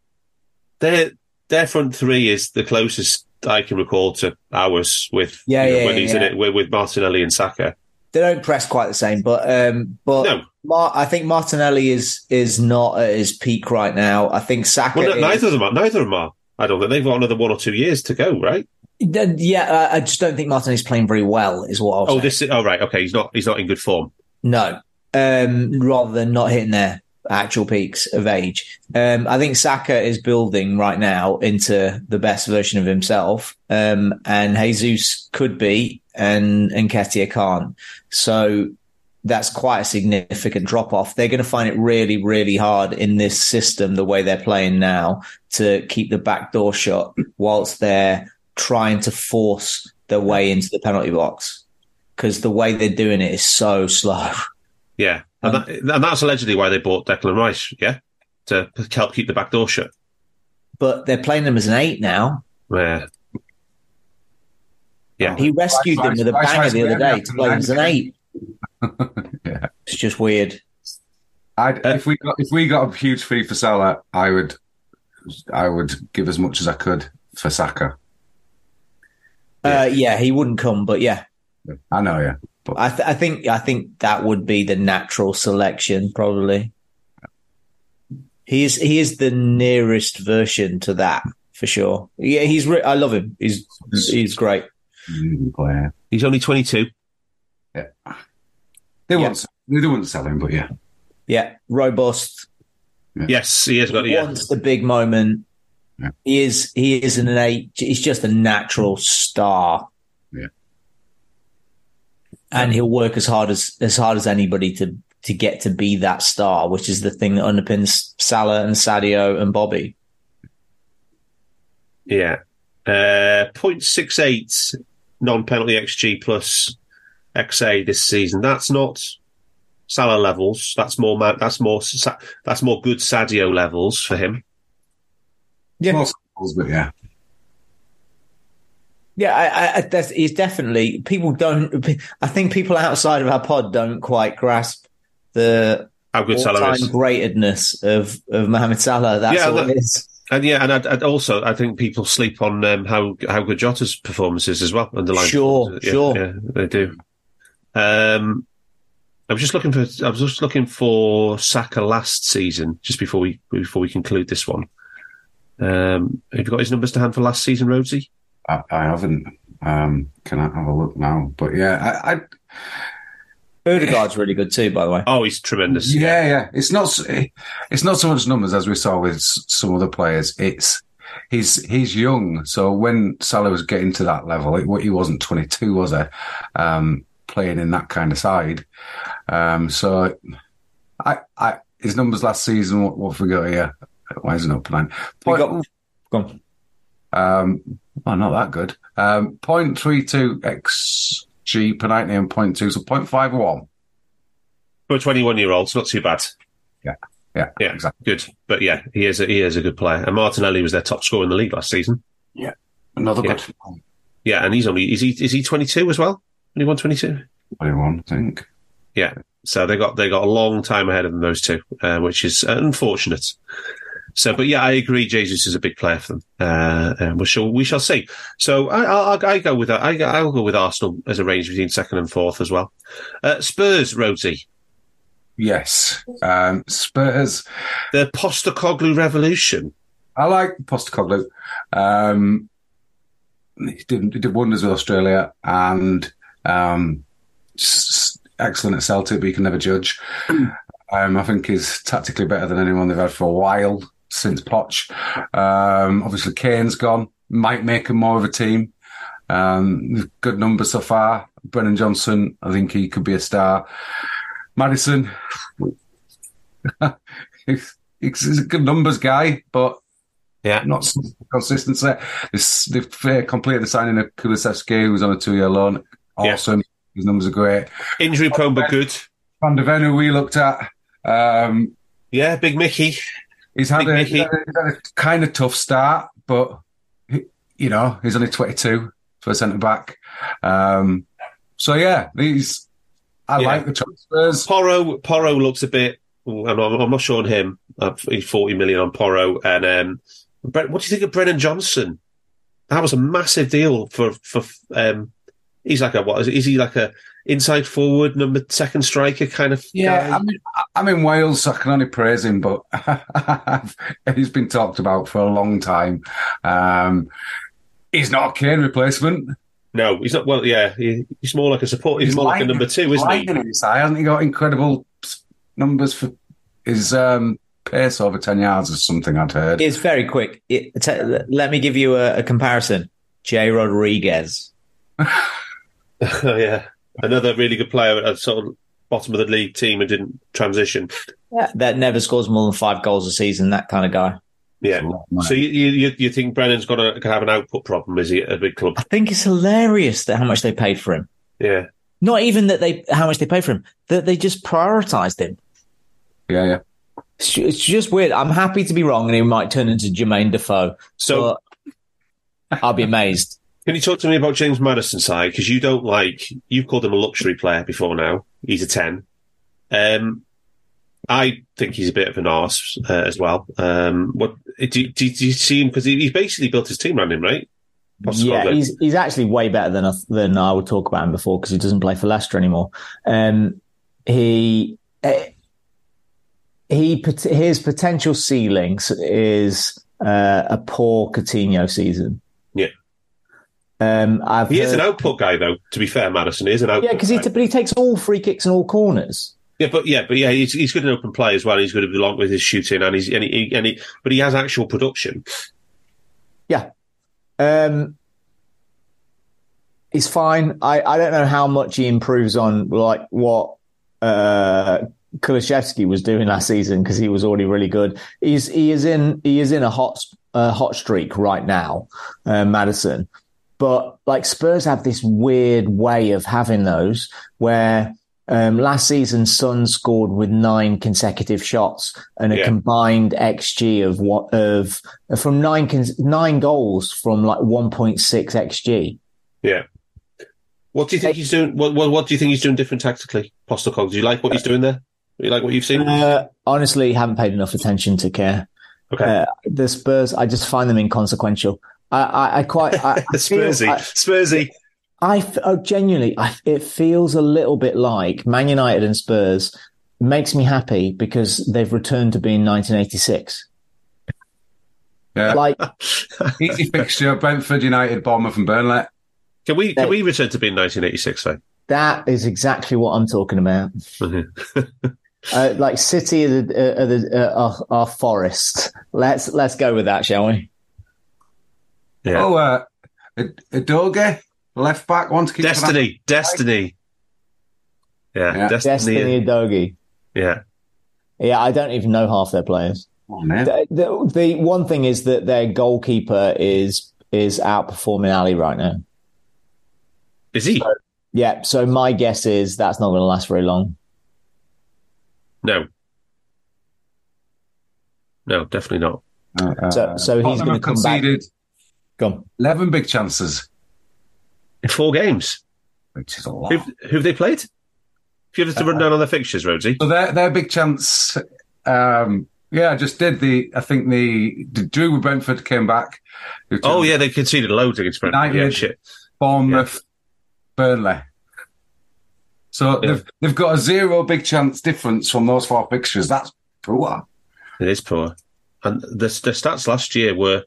S1: their their front three is the closest I can recall to ours with
S3: Yeah,
S1: you know,
S3: yeah,
S1: when
S3: yeah,
S1: he's in it with, with Martinelli and Saka.
S3: They don't press quite the same, but um, but
S1: No.
S3: Mar- I think Martinelli is is not at his peak right now. I think Saka.
S1: Well, no,
S3: is-
S1: neither of them are. Neither of them are. I don't think they've got another one or two years to go, right?
S3: Yeah, I I just don't think Martinelli's playing very well. Is what I'll
S1: Oh,
S3: say.
S1: this is oh right. Okay, he's not. He's not in good form.
S3: No, um, rather than not hitting their actual peaks of age. Um, I think Saka is building right now into the best version of himself, um, and Jesus could be, and and Ketia can't. So that's quite a significant drop off. They're going to find it really, really hard in this system, the way they're playing now, to keep the back door shut whilst they're trying to force their way into the penalty box. Because the way they're doing it is so slow.
S1: Yeah, *laughs* and,
S3: Um,
S1: that, and that's allegedly why they bought Declan Rice. Yeah, to help keep the back door shut.
S3: but they're playing him as an eight now.
S1: Yeah, yeah.
S3: He rescued
S2: Rice,
S3: them with a
S2: Rice,
S3: banger
S2: Rice,
S3: the other day to play him as an eight. *laughs* It's just weird.
S2: I'd, if we got if we got a huge fee for Salah, I would I would give as much as I could for Saka.
S3: Uh, yeah, he wouldn't come, but yeah,
S2: I know, yeah. But
S3: I, th- I think I think that would be the natural selection, probably. He is he is the nearest version to that for sure. Yeah, he's re- I love him. He's he's great.
S1: He's only 22.
S2: They won't they don't want to sell him, but yeah.
S3: Yeah, robust.
S1: Yes, he has got. Yeah,
S3: Wants the big moment.
S2: Yeah.
S3: He is he is an innate. He's just a natural star.
S2: Yeah.
S3: and he'll work as hard as as hard as anybody to to get to be that star, which is the thing that underpins Salah and Sadio and Bobby.
S1: yeah. Uh, 0.68 non-penalty XG plus XA this season. That's not Salah levels. That's more. That's more. That's more good Sadio levels for him.
S3: Yeah.
S2: More goals, but yeah.
S3: Yeah, I, I, that's, he's definitely people don't. I think people outside of our pod don't quite grasp the
S1: How good Salah
S3: all-time
S1: is.
S3: greatness of of Mohamed Salah. That's
S1: Yeah,
S3: all
S1: that-
S3: it is.
S1: And yeah, and I'd, I'd also I think people sleep on um, how how good Jota's performance is as well. Underlying,
S3: Sure,
S1: yeah,
S3: sure.
S1: yeah, they do. Um, I was just looking for I was just looking for Saka last season, just before we before we conclude this one. Um, have you got his numbers to hand for last season, Rhodesy?
S2: I, I haven't. Um, can I have a look now? But yeah, I, I
S3: Odegaard's really good too, by the way.
S1: Oh, he's tremendous.
S2: yeah, yeah. It's not. It's not so much numbers as we saw with some other players. It's he's he's young. So when Salah was getting to that level, it, he wasn't 22, was he? Um, playing in that kind of side. Um, so I, I his numbers last season. What, what have we got here? Why isn't it up nine?
S3: We
S2: Point,
S3: got, go on.
S2: um, oh, not that good. Um, 0.32 xg per 90 and 0.2, so 0.51.
S1: For a 21 year old, it's not too bad.
S2: Yeah,
S1: Yeah, yeah,
S2: exactly.
S1: good. But yeah, he is a, he is a good player. And Martinelli was their top scorer in the league last season.
S2: Yeah, another
S1: Yeah.
S2: good
S1: Yeah, and he's only is he is he 22 as well? Only 122.
S2: 21, I think.
S1: Yeah. So they got they got a long time ahead of them, those two, uh, which is unfortunate. So, but yeah, I agree. Jesus is a big player for them. Uh, and we shall we shall see. So I, I, I go with I, I'll go with Arsenal as a range between second and fourth as well. Uh, Spurs, Rhodesy.
S2: Yes. Um, Spurs.
S1: the Postecoglou revolution.
S2: I like Postecoglou. Um, he did, he did wonders with Australia and um, excellent at Celtic, but you can never judge. Um, I think he's tactically better than anyone they've had for a while since Poch. Um, obviously, Kane's gone. Might make him more of a team. Um, good numbers so far. Brennan Johnson, I think he could be a star. Maddison, *laughs* he's, he's a good numbers guy, but
S1: Yeah.
S2: not consistency. This, they've completed the signing of Kulusevski, who's on a two-year loan.
S1: Yeah.
S2: Awesome. His numbers are great.
S1: Injury prone but good.
S2: Van de Ven, who we looked at, um,
S1: Yeah, Big Mickey.
S2: he's had,
S1: Big
S2: a,
S1: Mickey.
S2: he's had a- he's had a kind of tough start, but he- you know he's only 22 for a centre back. Um, so yeah, these I
S1: Yeah.
S2: like the transfers.
S1: Porro Porro looks a bit. I'm not, I'm not sure on him. Uh, he's 40 million on Porro. And um, what do you think of Brennan Johnson? That was a massive deal for for. Um, he's like a what is, is he like a inside forward number second striker kind of
S2: Yeah,
S1: guy?
S2: I mean, I'm in Wales, so I can only praise him, but *laughs* he's been talked about for a long time. Um, he's not a Kane replacement.
S1: No, he's not. Well, yeah, he, he's more like a support. He's, more like a number two, isn't he?
S2: lightning inside, hasn't he got incredible numbers for his um, pace over 10 yards or something I'd heard.
S3: It's very quick. It, t- let me give you a, a comparison. Jay Rodriguez. *laughs* *laughs*
S1: Oh, yeah, another really good player at a sort of bottom of the league team and didn't transition.
S3: That never scores more than five goals a season. That kind of guy.
S1: Yeah. So you you, you think Brennan's got to have an output problem? Is he at a big club?
S3: I think it's hilarious that how much they paid for him.
S1: Yeah.
S3: Not even that they how much they paid for him. That they just prioritized him.
S2: Yeah, yeah.
S3: It's, it's just weird. I'm happy to be wrong, and he might turn into Jermaine Defoe.
S1: So
S3: I'll be amazed.
S1: Can you talk to me about James Maddison side? Because you don't like you've called him a luxury player before now. He's a ten. Um, I think he's a bit of an arse uh, as well. Um, what do, do, do you see him? Because he, he's basically built his team around him, right?
S3: Yeah, he's he's actually way better than I, than I would talk about him before because he doesn't play for Leicester anymore. Um, he uh, he his potential ceiling is uh, a poor Coutinho season. Um, I've
S1: he
S3: heard,
S1: is an output guy, though. To be fair, Maddison he is an output.
S3: Yeah, because he,
S1: guy.
S3: but he takes all free kicks and all corners.
S1: Yeah, but yeah, but yeah, he's, he's good in open play as well. He's good along with his shooting, and he's and he, and he, but he has actual production.
S3: Yeah, um, he's fine. I, I don't know how much he improves on like what uh Kulusevski was doing last season because he was already really good. He's he is in he is in a hot uh, hot streak right now, uh, Maddison. But like Spurs have this weird way of having those where um, last season Son scored with nine consecutive shots and a
S1: Yeah.
S3: combined xG of what of from nine nine goals from like one point six xG.
S1: Yeah. What do you think he's doing? What, what What do you think he's doing different tactically, Postacog? Do you like what he's doing there? Do you like what you've seen?
S3: Uh, honestly, haven't paid enough attention to care.
S1: Okay.
S3: Uh, the Spurs, I just find them inconsequential. I, I, I quite I, I *laughs* feel-
S1: Spursy,
S3: I,
S1: Spursy.
S3: I f- oh, genuinely, I, it feels a little bit like Man United and Spurs makes me happy because they've returned to being 1986.
S2: Yeah.
S3: Like, *laughs*
S2: Easy fixture: Brentford, United, Bournemouth, and Burnley.
S1: Can we can we return to being 1986 though?
S3: that is exactly what I'm talking about. *laughs* Uh, like City are the, are, the, uh, are, are Forest. Let's let's go with that, shall we?
S1: Yeah.
S2: Oh, uh, Udogie, left back, wants to keep
S1: Destiny, Destiny. Yeah,
S2: Yeah.
S1: Destiny.
S3: Destiny Dogi.
S1: Yeah,
S3: Yeah, I don't even know half their players.
S2: Oh, man.
S3: The, the, the one thing is that their goalkeeper is is outperforming Ali right now.
S1: is he?
S3: Yeah, so my guess is that's not going to last very long.
S1: No, no, definitely not.
S2: Uh,
S3: So- so he's gonna
S2: have
S3: come back-
S2: conceded
S3: Go on.
S2: 11 big chances,
S1: In four games,
S2: which is a lot.
S1: who who've they played? If you have to run down on their fixtures, Rhodesy.
S2: So their their big chance, um, yeah, I just did the. I think the, the Drew with Brentford came back.
S1: Oh yeah, they conceded loads against Brentford. Yeah,
S2: United.
S1: shit.
S2: Bournemouth, Burnley. So
S1: Yeah.
S2: they've they've got a zero big chance difference from those four fixtures. That's poor.
S1: It is poor. And the, the stats last year were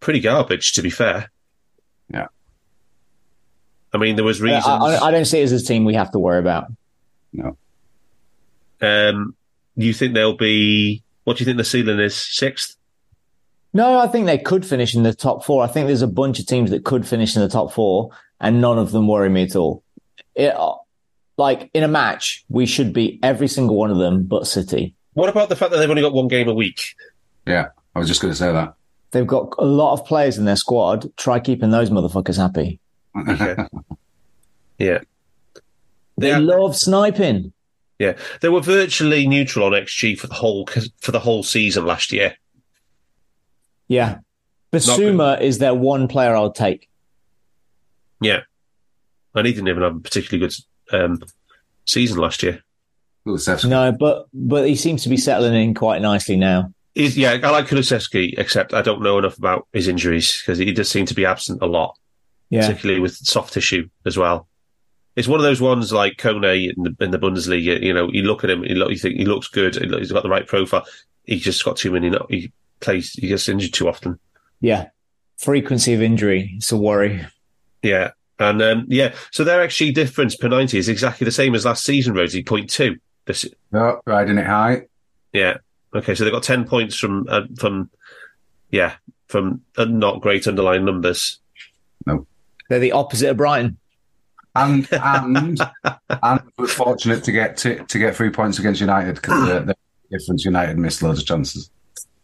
S1: pretty garbage, to be fair.
S2: Yeah.
S1: I mean, there was
S3: Uh,
S1: reasons.
S3: I, I don't see it as a team we have to worry about.
S2: No,
S1: um, you think they'll be? What do you think the ceiling is? Sixth?
S3: No, I think they could finish in the top four. I think there's a bunch of teams that could finish in the top four, and none of them worry me at all. It, like in a match, we should beat every single one of them, but City.
S1: What about the fact that they've only got one game a week?
S2: yeah, I was just going to say that.
S3: They've got a lot of players in their squad. Try keeping those motherfuckers happy.
S1: Okay. *laughs* yeah.
S3: They
S1: Yeah.
S3: love sniping.
S1: Yeah, they were virtually neutral on XG for the whole for the whole season last year.
S3: Yeah. Bissouma is their one player I'll take.
S1: Yeah, and he didn't even have a particularly good um, season last year.
S2: Kulusevski.
S3: No, but but he seems to be settling in quite nicely now.
S1: He's, yeah, I like Kulusevski, except I don't know enough about his injuries because he does seem to be absent a lot,
S3: Yeah.
S1: particularly with soft tissue as well. It's one of those ones like Kone in the, in the Bundesliga. You know, you look at him, you, look, you think he looks good, he look- he's got the right profile. He just got too many. He plays, he gets injured too often.
S3: Yeah. Frequency of injury. It's a worry.
S1: Yeah. And um, yeah, so their XG difference per 90 is exactly the same as last season, Rhodesy, 0.2. This,
S2: No, riding it high.
S1: yeah. Okay, so they got 10 points from, uh, from yeah, from uh, not great underlying numbers.
S3: No, they're the opposite of Brighton.
S2: And *laughs* and and was fortunate to get to, to get three points against United because the, the difference United missed loads of chances.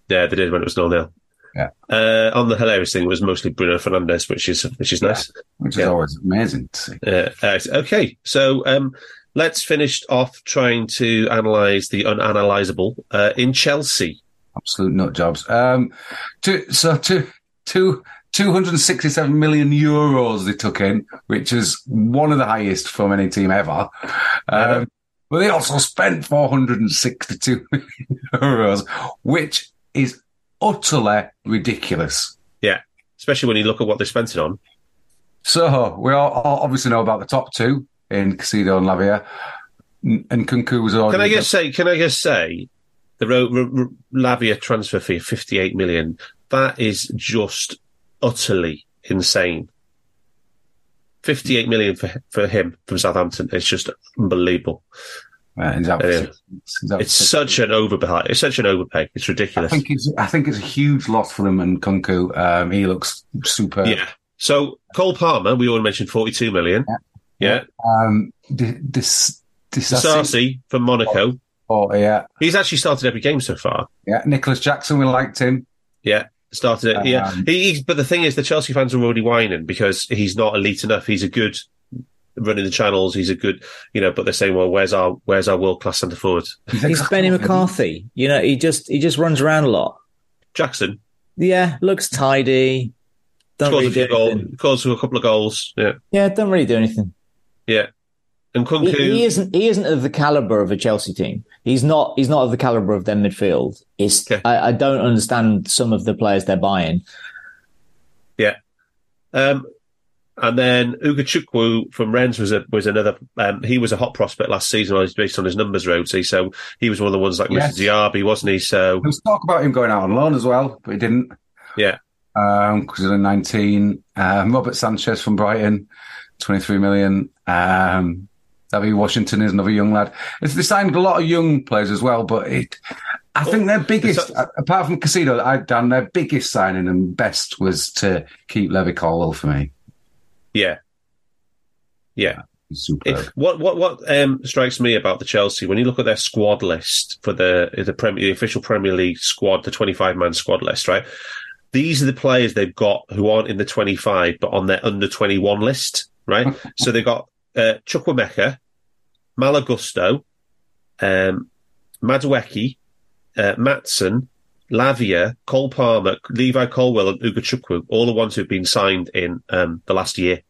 S1: Yeah, they did when it was 0 0.
S2: Yeah.
S1: Uh, on the hilarious thing, it was mostly Bruno Fernandes, which is which is nice.
S2: Which is
S1: Yeah.
S2: always amazing to see.
S1: Uh, uh, okay, so um, let's finish off trying to analyse the unanalyzable uh, in Chelsea.
S2: Absolute nut jobs. Um, two, so two, two, 267 million euros they took in, which is one of the highest from any team ever. Um, but they also spent 462 million *laughs* euros, which is utterly ridiculous.
S1: Yeah, especially when you look at what they spent it on.
S2: So we all, all obviously know about the top two in Caicedo and Lavia, and Nkunku was already.
S1: Can I just say? Can I just say, the Ro- Ro- Lavia transfer fee of fifty-eight million. That is just utterly insane. Fifty-eight million for for him from Southampton. It's just unbelievable.
S2: Uh, he's out for
S1: Yeah.
S2: six- he's out for
S1: It's such an overpay. It's such an overpay. It's
S2: I
S1: ridiculous.
S2: think it's I think it's a huge loss for them and Nkunku. Um, he looks super.
S1: Yeah. So Cole Palmer, we already mentioned forty-two million. Yeah.
S2: Um, th- this this
S1: Sarsi from Monaco.
S2: Oh yeah,
S1: He's actually started every game so far.
S2: yeah. Nicolas Jackson, we liked him.
S1: Yeah. Started it. Yeah.
S2: Um,
S1: He, he's, but the thing is, the Chelsea fans are already whining because he's not elite enough. He's a good running the channels. He's a good, you know, but they're saying, well, where's our, where's our world class centre forward?
S3: He's Benny McCarthy. You know, he just he just runs around a lot.
S1: Jackson
S3: Yeah, looks tidy. Don't
S1: scores a
S3: really
S1: few
S3: do anything.
S1: goals, scores a couple of goals. Yeah.
S3: Yeah, don't really do anything.
S1: Yeah. And
S3: He,
S1: Nkunku,
S3: he isn't. He isn't of the caliber of a Chelsea team. He's not. He's not of the caliber of their midfield. It's.
S1: Okay.
S3: I, I don't understand some of the players they're buying.
S1: Yeah, um, and then Ugochukwu from Rennes was a, was another, um, he was a hot prospect last season based on his numbers, Rhodesy. So he was one of the ones like
S2: Yes.
S1: Mr. Diaby, wasn't he? So
S2: There was talk about him going out on loan as well, but he didn't.
S1: yeah.
S2: Um, because he's only 19. Um, Robert Sanchez from Brighton, 23 million. Um, Deivid Washington is another young lad. It's, they signed a lot of young players as well, but it, I think their biggest, apart from Caicedo, I've done their biggest signing and best was to keep Levi Colwill for me.
S1: Yeah. Yeah. It, what what what um, strikes me about the Chelsea when you look at their squad list for the the Premier the official Premier League squad, the twenty five man squad list, right? These are the players they've got who aren't in the twenty five but on their under twenty one list, right? so they've got uh, Chukwuemeka, Malagusto, um, Madueke, uh, Maatsen, Lavia, Cole Palmer, Levi Colwill, and Ugochukwu, all the ones who've been signed in um, the last year.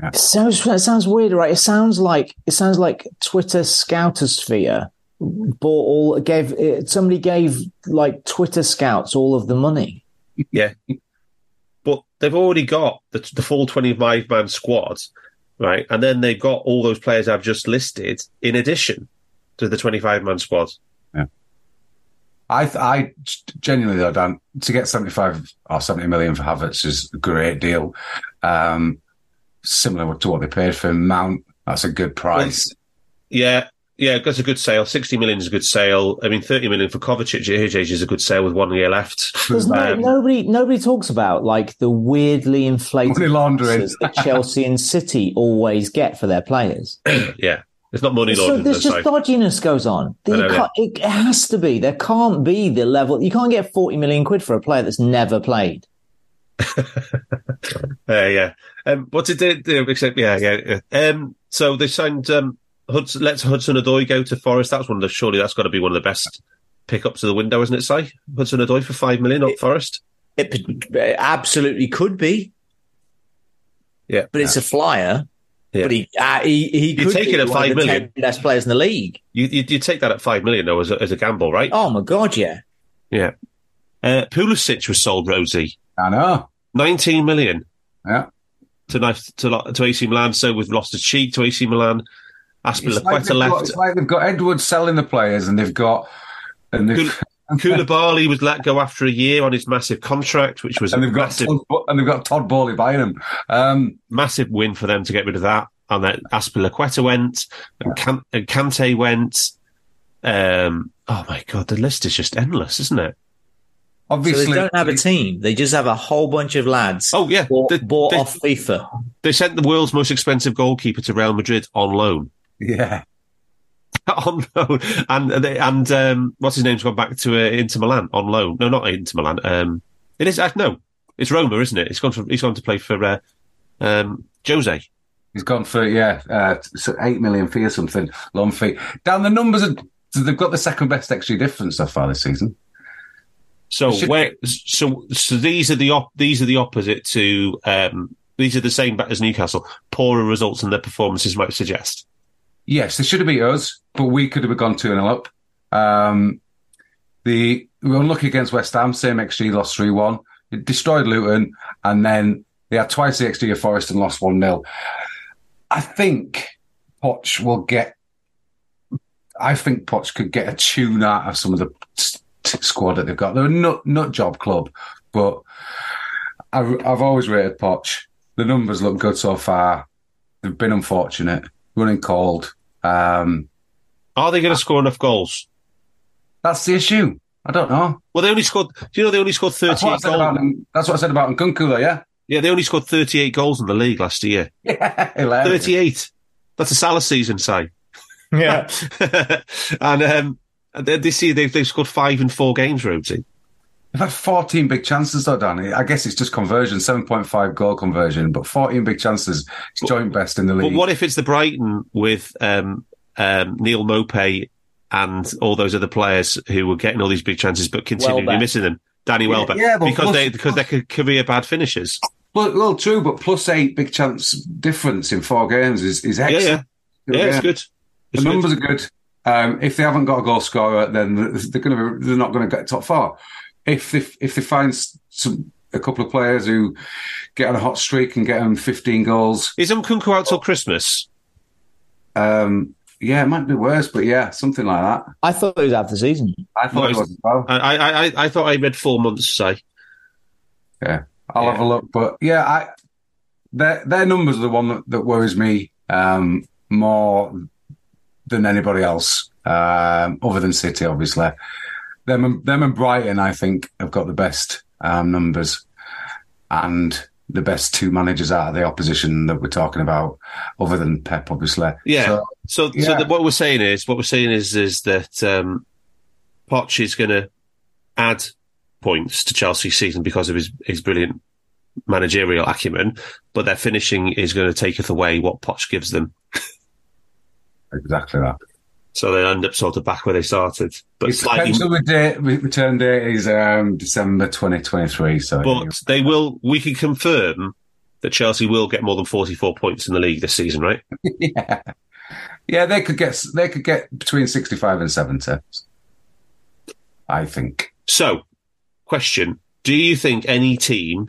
S3: It sounds. It sounds weird, right? It sounds like. It sounds like Twitter Scoutosphere bought all. Gave somebody gave like Twitter scouts all of the money.
S1: Yeah. But they've already got the, the full 25 man squad, right? And then they've got all those players I've just listed in addition to the 25 man squad. Yeah.
S2: I, th- I genuinely though, Dan, to get 75 or 70 million for Havertz is a great deal. Um, similar to what they paid for Mount. That's a good price.
S1: Yeah. Yeah, that's a good sale. 60 million is a good sale. I mean, 30 million for Kovacic at his is a good sale with one year left. *laughs*
S3: There's no,
S1: Um,
S3: nobody. Nobody talks about like the weirdly inflated
S2: Money laundering.
S3: prices that Chelsea and City always get for their players. *clears throat*
S1: yeah. It's not money laundering.
S3: So
S1: laundering.
S3: there's just
S1: right.
S3: dodginess goes on.
S1: I know,
S3: You can't- it has to be. There can't be the level. You can't get 40 million quid for a player that's never played. *laughs*
S1: Uh, yeah. Um, what did they do? Except, yeah, yeah. yeah. Um, so they signed um, Hudson, let's Hudson Odoi go to Forest. That's one of the, surely that's got to be one of the best pickups of the window, isn't it, Si? Hudson Odoi for five million up Forest.
S3: It p- absolutely could be,
S1: Yeah.
S3: but it's a flyer.
S1: Yeah.
S3: But he, uh, he, he
S1: You
S3: could
S1: take
S3: be
S1: it at
S3: one
S1: five
S3: of the
S1: million.
S3: 10 best players in the league.
S1: You, you, you take that at five million, though, as a, as a gamble, right?
S3: Oh my god, yeah.
S1: Yeah. Uh, Pulisic was sold, Rhodesy.
S2: I know.
S1: 19 million
S2: Yeah.
S1: to, to, to AC Milan. So we've Loftus-Cheek to AC Milan.
S2: It's like,
S1: Azpilicueta
S2: they've got,
S1: left.
S2: it's like they've got Edwards selling the players and they've got, and they've, *laughs*
S1: Koulibaly was let go after a year on his massive contract, which was
S2: and they've got,
S1: massive,
S2: Todd, and they've got Todd Boehly buying them. Um,
S1: massive win for them to get rid of that. And then Azpilicueta went, and, Can- and Kante went. Um, oh my god, the list is just endless, isn't it?
S3: So
S2: obviously,
S3: they don't have a team. They just have a whole bunch of lads
S1: Oh yeah,
S3: bought,
S1: they,
S3: bought
S1: they-
S3: off FIFA.
S1: they sent the world's most expensive goalkeeper to Real Madrid on loan.
S2: Yeah. *laughs*
S1: on loan, and they, and um, what's his name's gone back to uh, Inter Milan on loan. No, not Inter Milan. Um, it is uh, no, it's Roma, isn't it? It's gone. For, he's gone to play for uh, um, Jose.
S2: He's gone for, yeah, uh, 8 million fee or something, long fee. Down the numbers, are, they've got the second best XG difference so far this season.
S1: So
S2: Should-
S1: where? So so these are the op- these are the opposite to um, these are the same as Newcastle. Poorer results in their performances might suggest.
S2: Yes, they should have beat us, but we could have gone 2 0 up. Um, the, we were unlucky against West Ham, same XG, lost 3 1. It destroyed Luton, and then they had twice the XG of Forest and lost 1 0. I think Poch will get. I think Poch could get a tune out of some of the s- t- squad that they've got. They're a nut, nut job club, but I've, I've always rated Poch. The numbers look good so far. They've been unfortunate, running cold. Um,
S1: Are they going to score enough goals?
S2: that's the issue. I don't know.
S1: Well, they only scored. Do you know they only scored
S2: That's what I
S1: 38
S2: said about.
S1: goals?
S2: That's what I said about Nkunku, though. Yeah,
S1: Yeah, they only scored 38 goals in the league last year. *laughs*
S2: yeah, hilarious.
S1: 38. That's a Salah season, say.
S3: Yeah. *laughs*
S1: and um, this year they've, they've scored five in four games, Rhodesy.
S2: They've had 14 big chances, though, Danny. I guess it's just conversion, 7.5 goal conversion, but 14 big chances. It's joint best in the league.
S1: But
S2: league.
S1: what if it's the Brighton with um, um, Neal Maupay and all those other players who were getting all these big chances but continually
S3: Welbeck.
S1: missing them? Danny
S2: Yeah,
S1: Welbeck,
S2: yeah, but
S1: because
S2: plus-
S1: they because they're career bad finishers.
S2: Well, well, true, but plus eight big chance difference in four games is, is
S1: Yeah,
S2: excellent.
S1: yeah, yeah, it's good.
S2: The
S1: It's good.
S2: numbers are good. Um, if they haven't got a goal scorer, then they're going to they're not going to get top four. If they if they find some a couple of players who get on a hot streak and get them 15 goals,
S1: Is Nkunku out till Christmas?
S2: um, yeah, it might be worse, but yeah, something like that.
S3: I thought it was after the season.
S2: I thought
S1: No,
S2: it was well.
S1: I, I, I, I thought I read four months. Say,
S2: Yeah, I'll
S1: Yeah.
S2: have a look. But yeah, I their their numbers are the one that, that worries me um, more than anybody else, um, other than City, obviously. Them and, them and Brighton, I think, have got the best um, numbers and the best two managers out of the opposition that we're talking about, other than Pep, obviously.
S1: Yeah.
S2: So,
S1: So, so the, what we're saying is, what we're saying is, is that um, Poch is going to add points to Chelsea's season because of his his brilliant managerial acumen, but their finishing is going to taketh away what Poch gives them.
S2: exactly that.
S1: So they end up sort of back where they started, but
S2: Its
S1: slightly.
S2: potential date, return date is um, December 2023. So
S1: But they will. We can confirm that Chelsea will get more than forty-four points in the league this season, right? *laughs*
S2: yeah, yeah, they could get they could get between sixty-five and seventy. I think.
S1: So, question: Do you think any team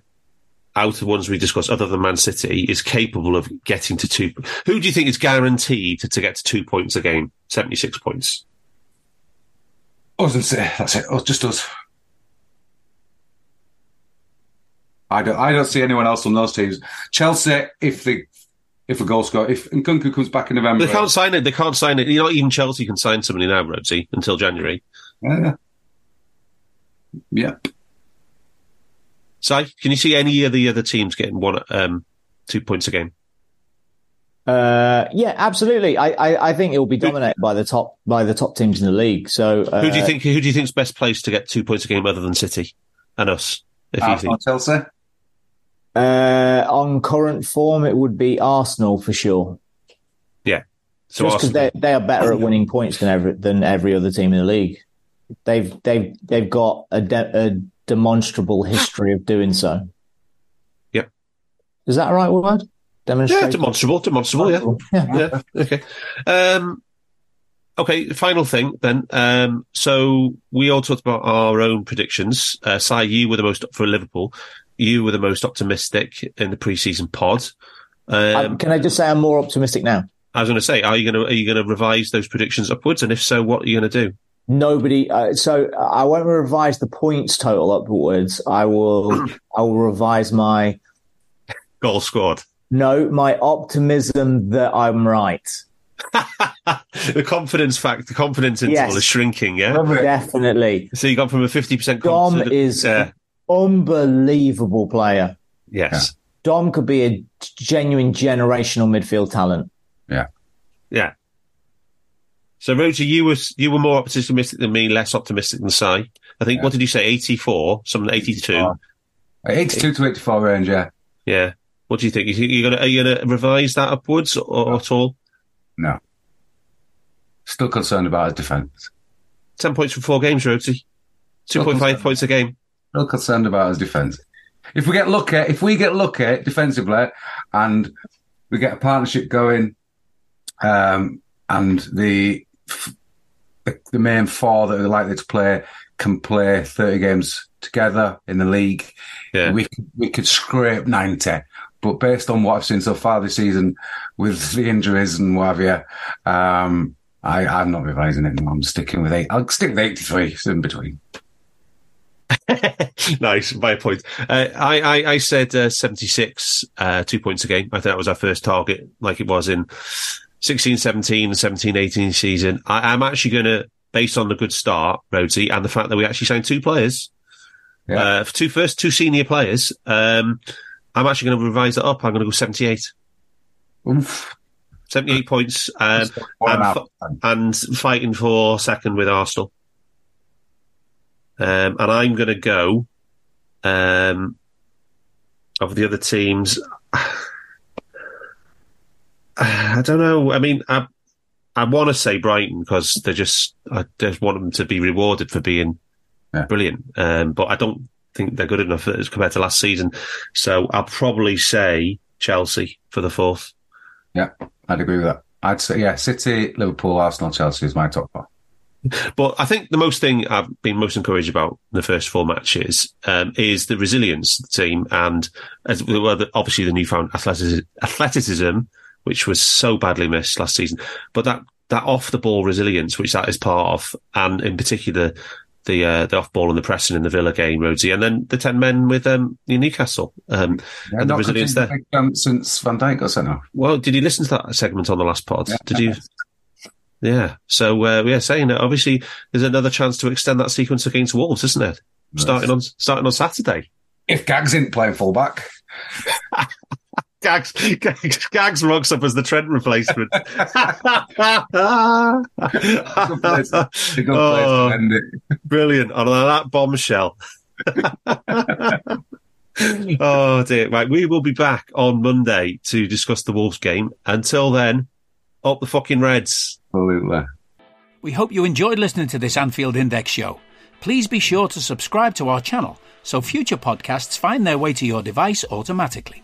S1: out of the ones we discussed, other than Man City, is capable of getting to two? Who do you think is guaranteed to, to get to two points a game? Seventy-six points.
S2: Us and City. That's it. Us, oh, just us. I don't. I don't see anyone else on those teams. Chelsea, if the if a goal score, if Nkunku comes back in November,
S1: They can't sign it. They can't sign it. You know, even Chelsea can sign somebody now, Rhodesy, until January.
S2: Yeah. Yep.
S1: Si, can you see any of the other teams getting one, um, two points a game?
S3: Uh, yeah, absolutely. I, I, I think it will be dominated by the top by the top teams in the league. So uh,
S1: Who do you think? Who do you think's best placed to get two points a game other than City and us? If you think
S2: Chelsea.
S3: Uh, on current form, it would be Arsenal for sure.
S1: so,
S3: Just because they they are better at winning points than every than every other team in the league. They've they've they've got a, de- a demonstrable *gasps* history of doing so.
S1: Yep.
S3: Is that a right word?
S1: yeah,
S3: Demonstrable.
S1: demonstrable, demonstrable, yeah.
S3: Yeah.
S1: yeah. Okay. Um, okay. Final thing then. Um, so we all talked about our own predictions. Uh, Si, you were the most for Liverpool. You were the most optimistic in the preseason pod. Um,
S3: Um, can I just say I'm more optimistic now?
S1: I was going to say, are you going to are you going to revise those predictions upwards? And if so, what are you going to do?
S3: Nobody. Uh, so I won't revise the points total upwards. I will. *clears throat* I will revise my
S1: Goal scored.
S3: no my optimism that I'm right. *laughs*
S1: the confidence fact, the confidence interval
S3: Yes.
S1: is shrinking. Yeah.
S3: Definitely,
S1: So you gone from a fifty percent.
S3: Dom is
S1: Yeah.
S3: unbelievable player.
S1: Yes.
S3: Dom could be a genuine generational midfield talent.
S1: Yeah, yeah. So Roger, you were you were more optimistic than me, less optimistic than Si. I think. What did you say? Eighty four, something eighty two.
S2: Eighty two to 84 range, yeah.
S1: Yeah. What do you think? You think you're gonna are you gonna revise that upwards or at all?
S2: No. Still concerned about his defence.
S1: Ten points from four games, Rhodesy. Two point five points a game.
S2: Still concerned about his defence. If we get lucky, if we get lucky defensively and we get a partnership going, um, and the the, the main four that are likely to play can play 30 games together in the league.
S1: Yeah.
S2: We we could scrape 90. But based on what I've seen so far this season with the injuries and what have you, um, I, I'm not revising it. I'm sticking with eight. I'll stick with 83 in between. *laughs*
S1: nice, by a point. Uh, I, I, I said uh, 76, uh, two points a game. I think that was our first target, like it was in 16, 17, 17, 18 season. I, I'm actually going to, based on the good start, Rhodesy, and the fact that we actually signed two players,
S2: Yeah.
S1: uh, for two first, two senior players, um, I'm actually going to revise that up. I'm going to go 78.
S2: Oof.
S1: 78 points, um,
S2: and
S1: and, f- and fighting for second with Arsenal. Um, and I'm going to go um, of the other teams. I don't know. I mean, I I want to say Brighton because they just I just want them to be rewarded for being
S2: Yeah.
S1: brilliant. Um, but I don't think they're good enough as compared to last season. So I'll probably say Chelsea for the fourth.
S2: Yeah, I'd agree with that. I'd say, yeah, City, Liverpool, Arsenal, Chelsea is my top four.
S1: But I think the most thing I've been most encouraged about in the first four matches um, is the resilience of the team and as well, the, obviously the newfound athleticism, athleticism, which was so badly missed last season. But that that off the ball resilience, which that is part of, and in particular the uh, the off ball and the pressing in the Villa game, Rhodesy, and then the ten men with um, Newcastle um,
S2: Yeah,
S1: and the resilience there.
S2: since Van Dijk got sent off.
S1: Well, did you listen to that segment on the last pod?
S2: Yeah.
S1: Did you? Yeah. So uh, are saying that obviously there's another chance to extend that sequence against Wolves, isn't it? Starting on starting on Saturday.
S2: If Gags isn't playing fullback, *laughs*
S1: Gags, Gags, Gags rocks up as the Trent replacement.
S2: place, a good place
S1: Oh,
S2: to end it.
S1: brilliant on that bombshell. oh dear. Right, we will be back on Monday to discuss the Wolves game. Until then, up the fucking Reds.
S2: Absolutely.
S4: We hope you enjoyed listening to this Anfield Index show. Please be sure to subscribe to our channel so future podcasts find their way to your device automatically.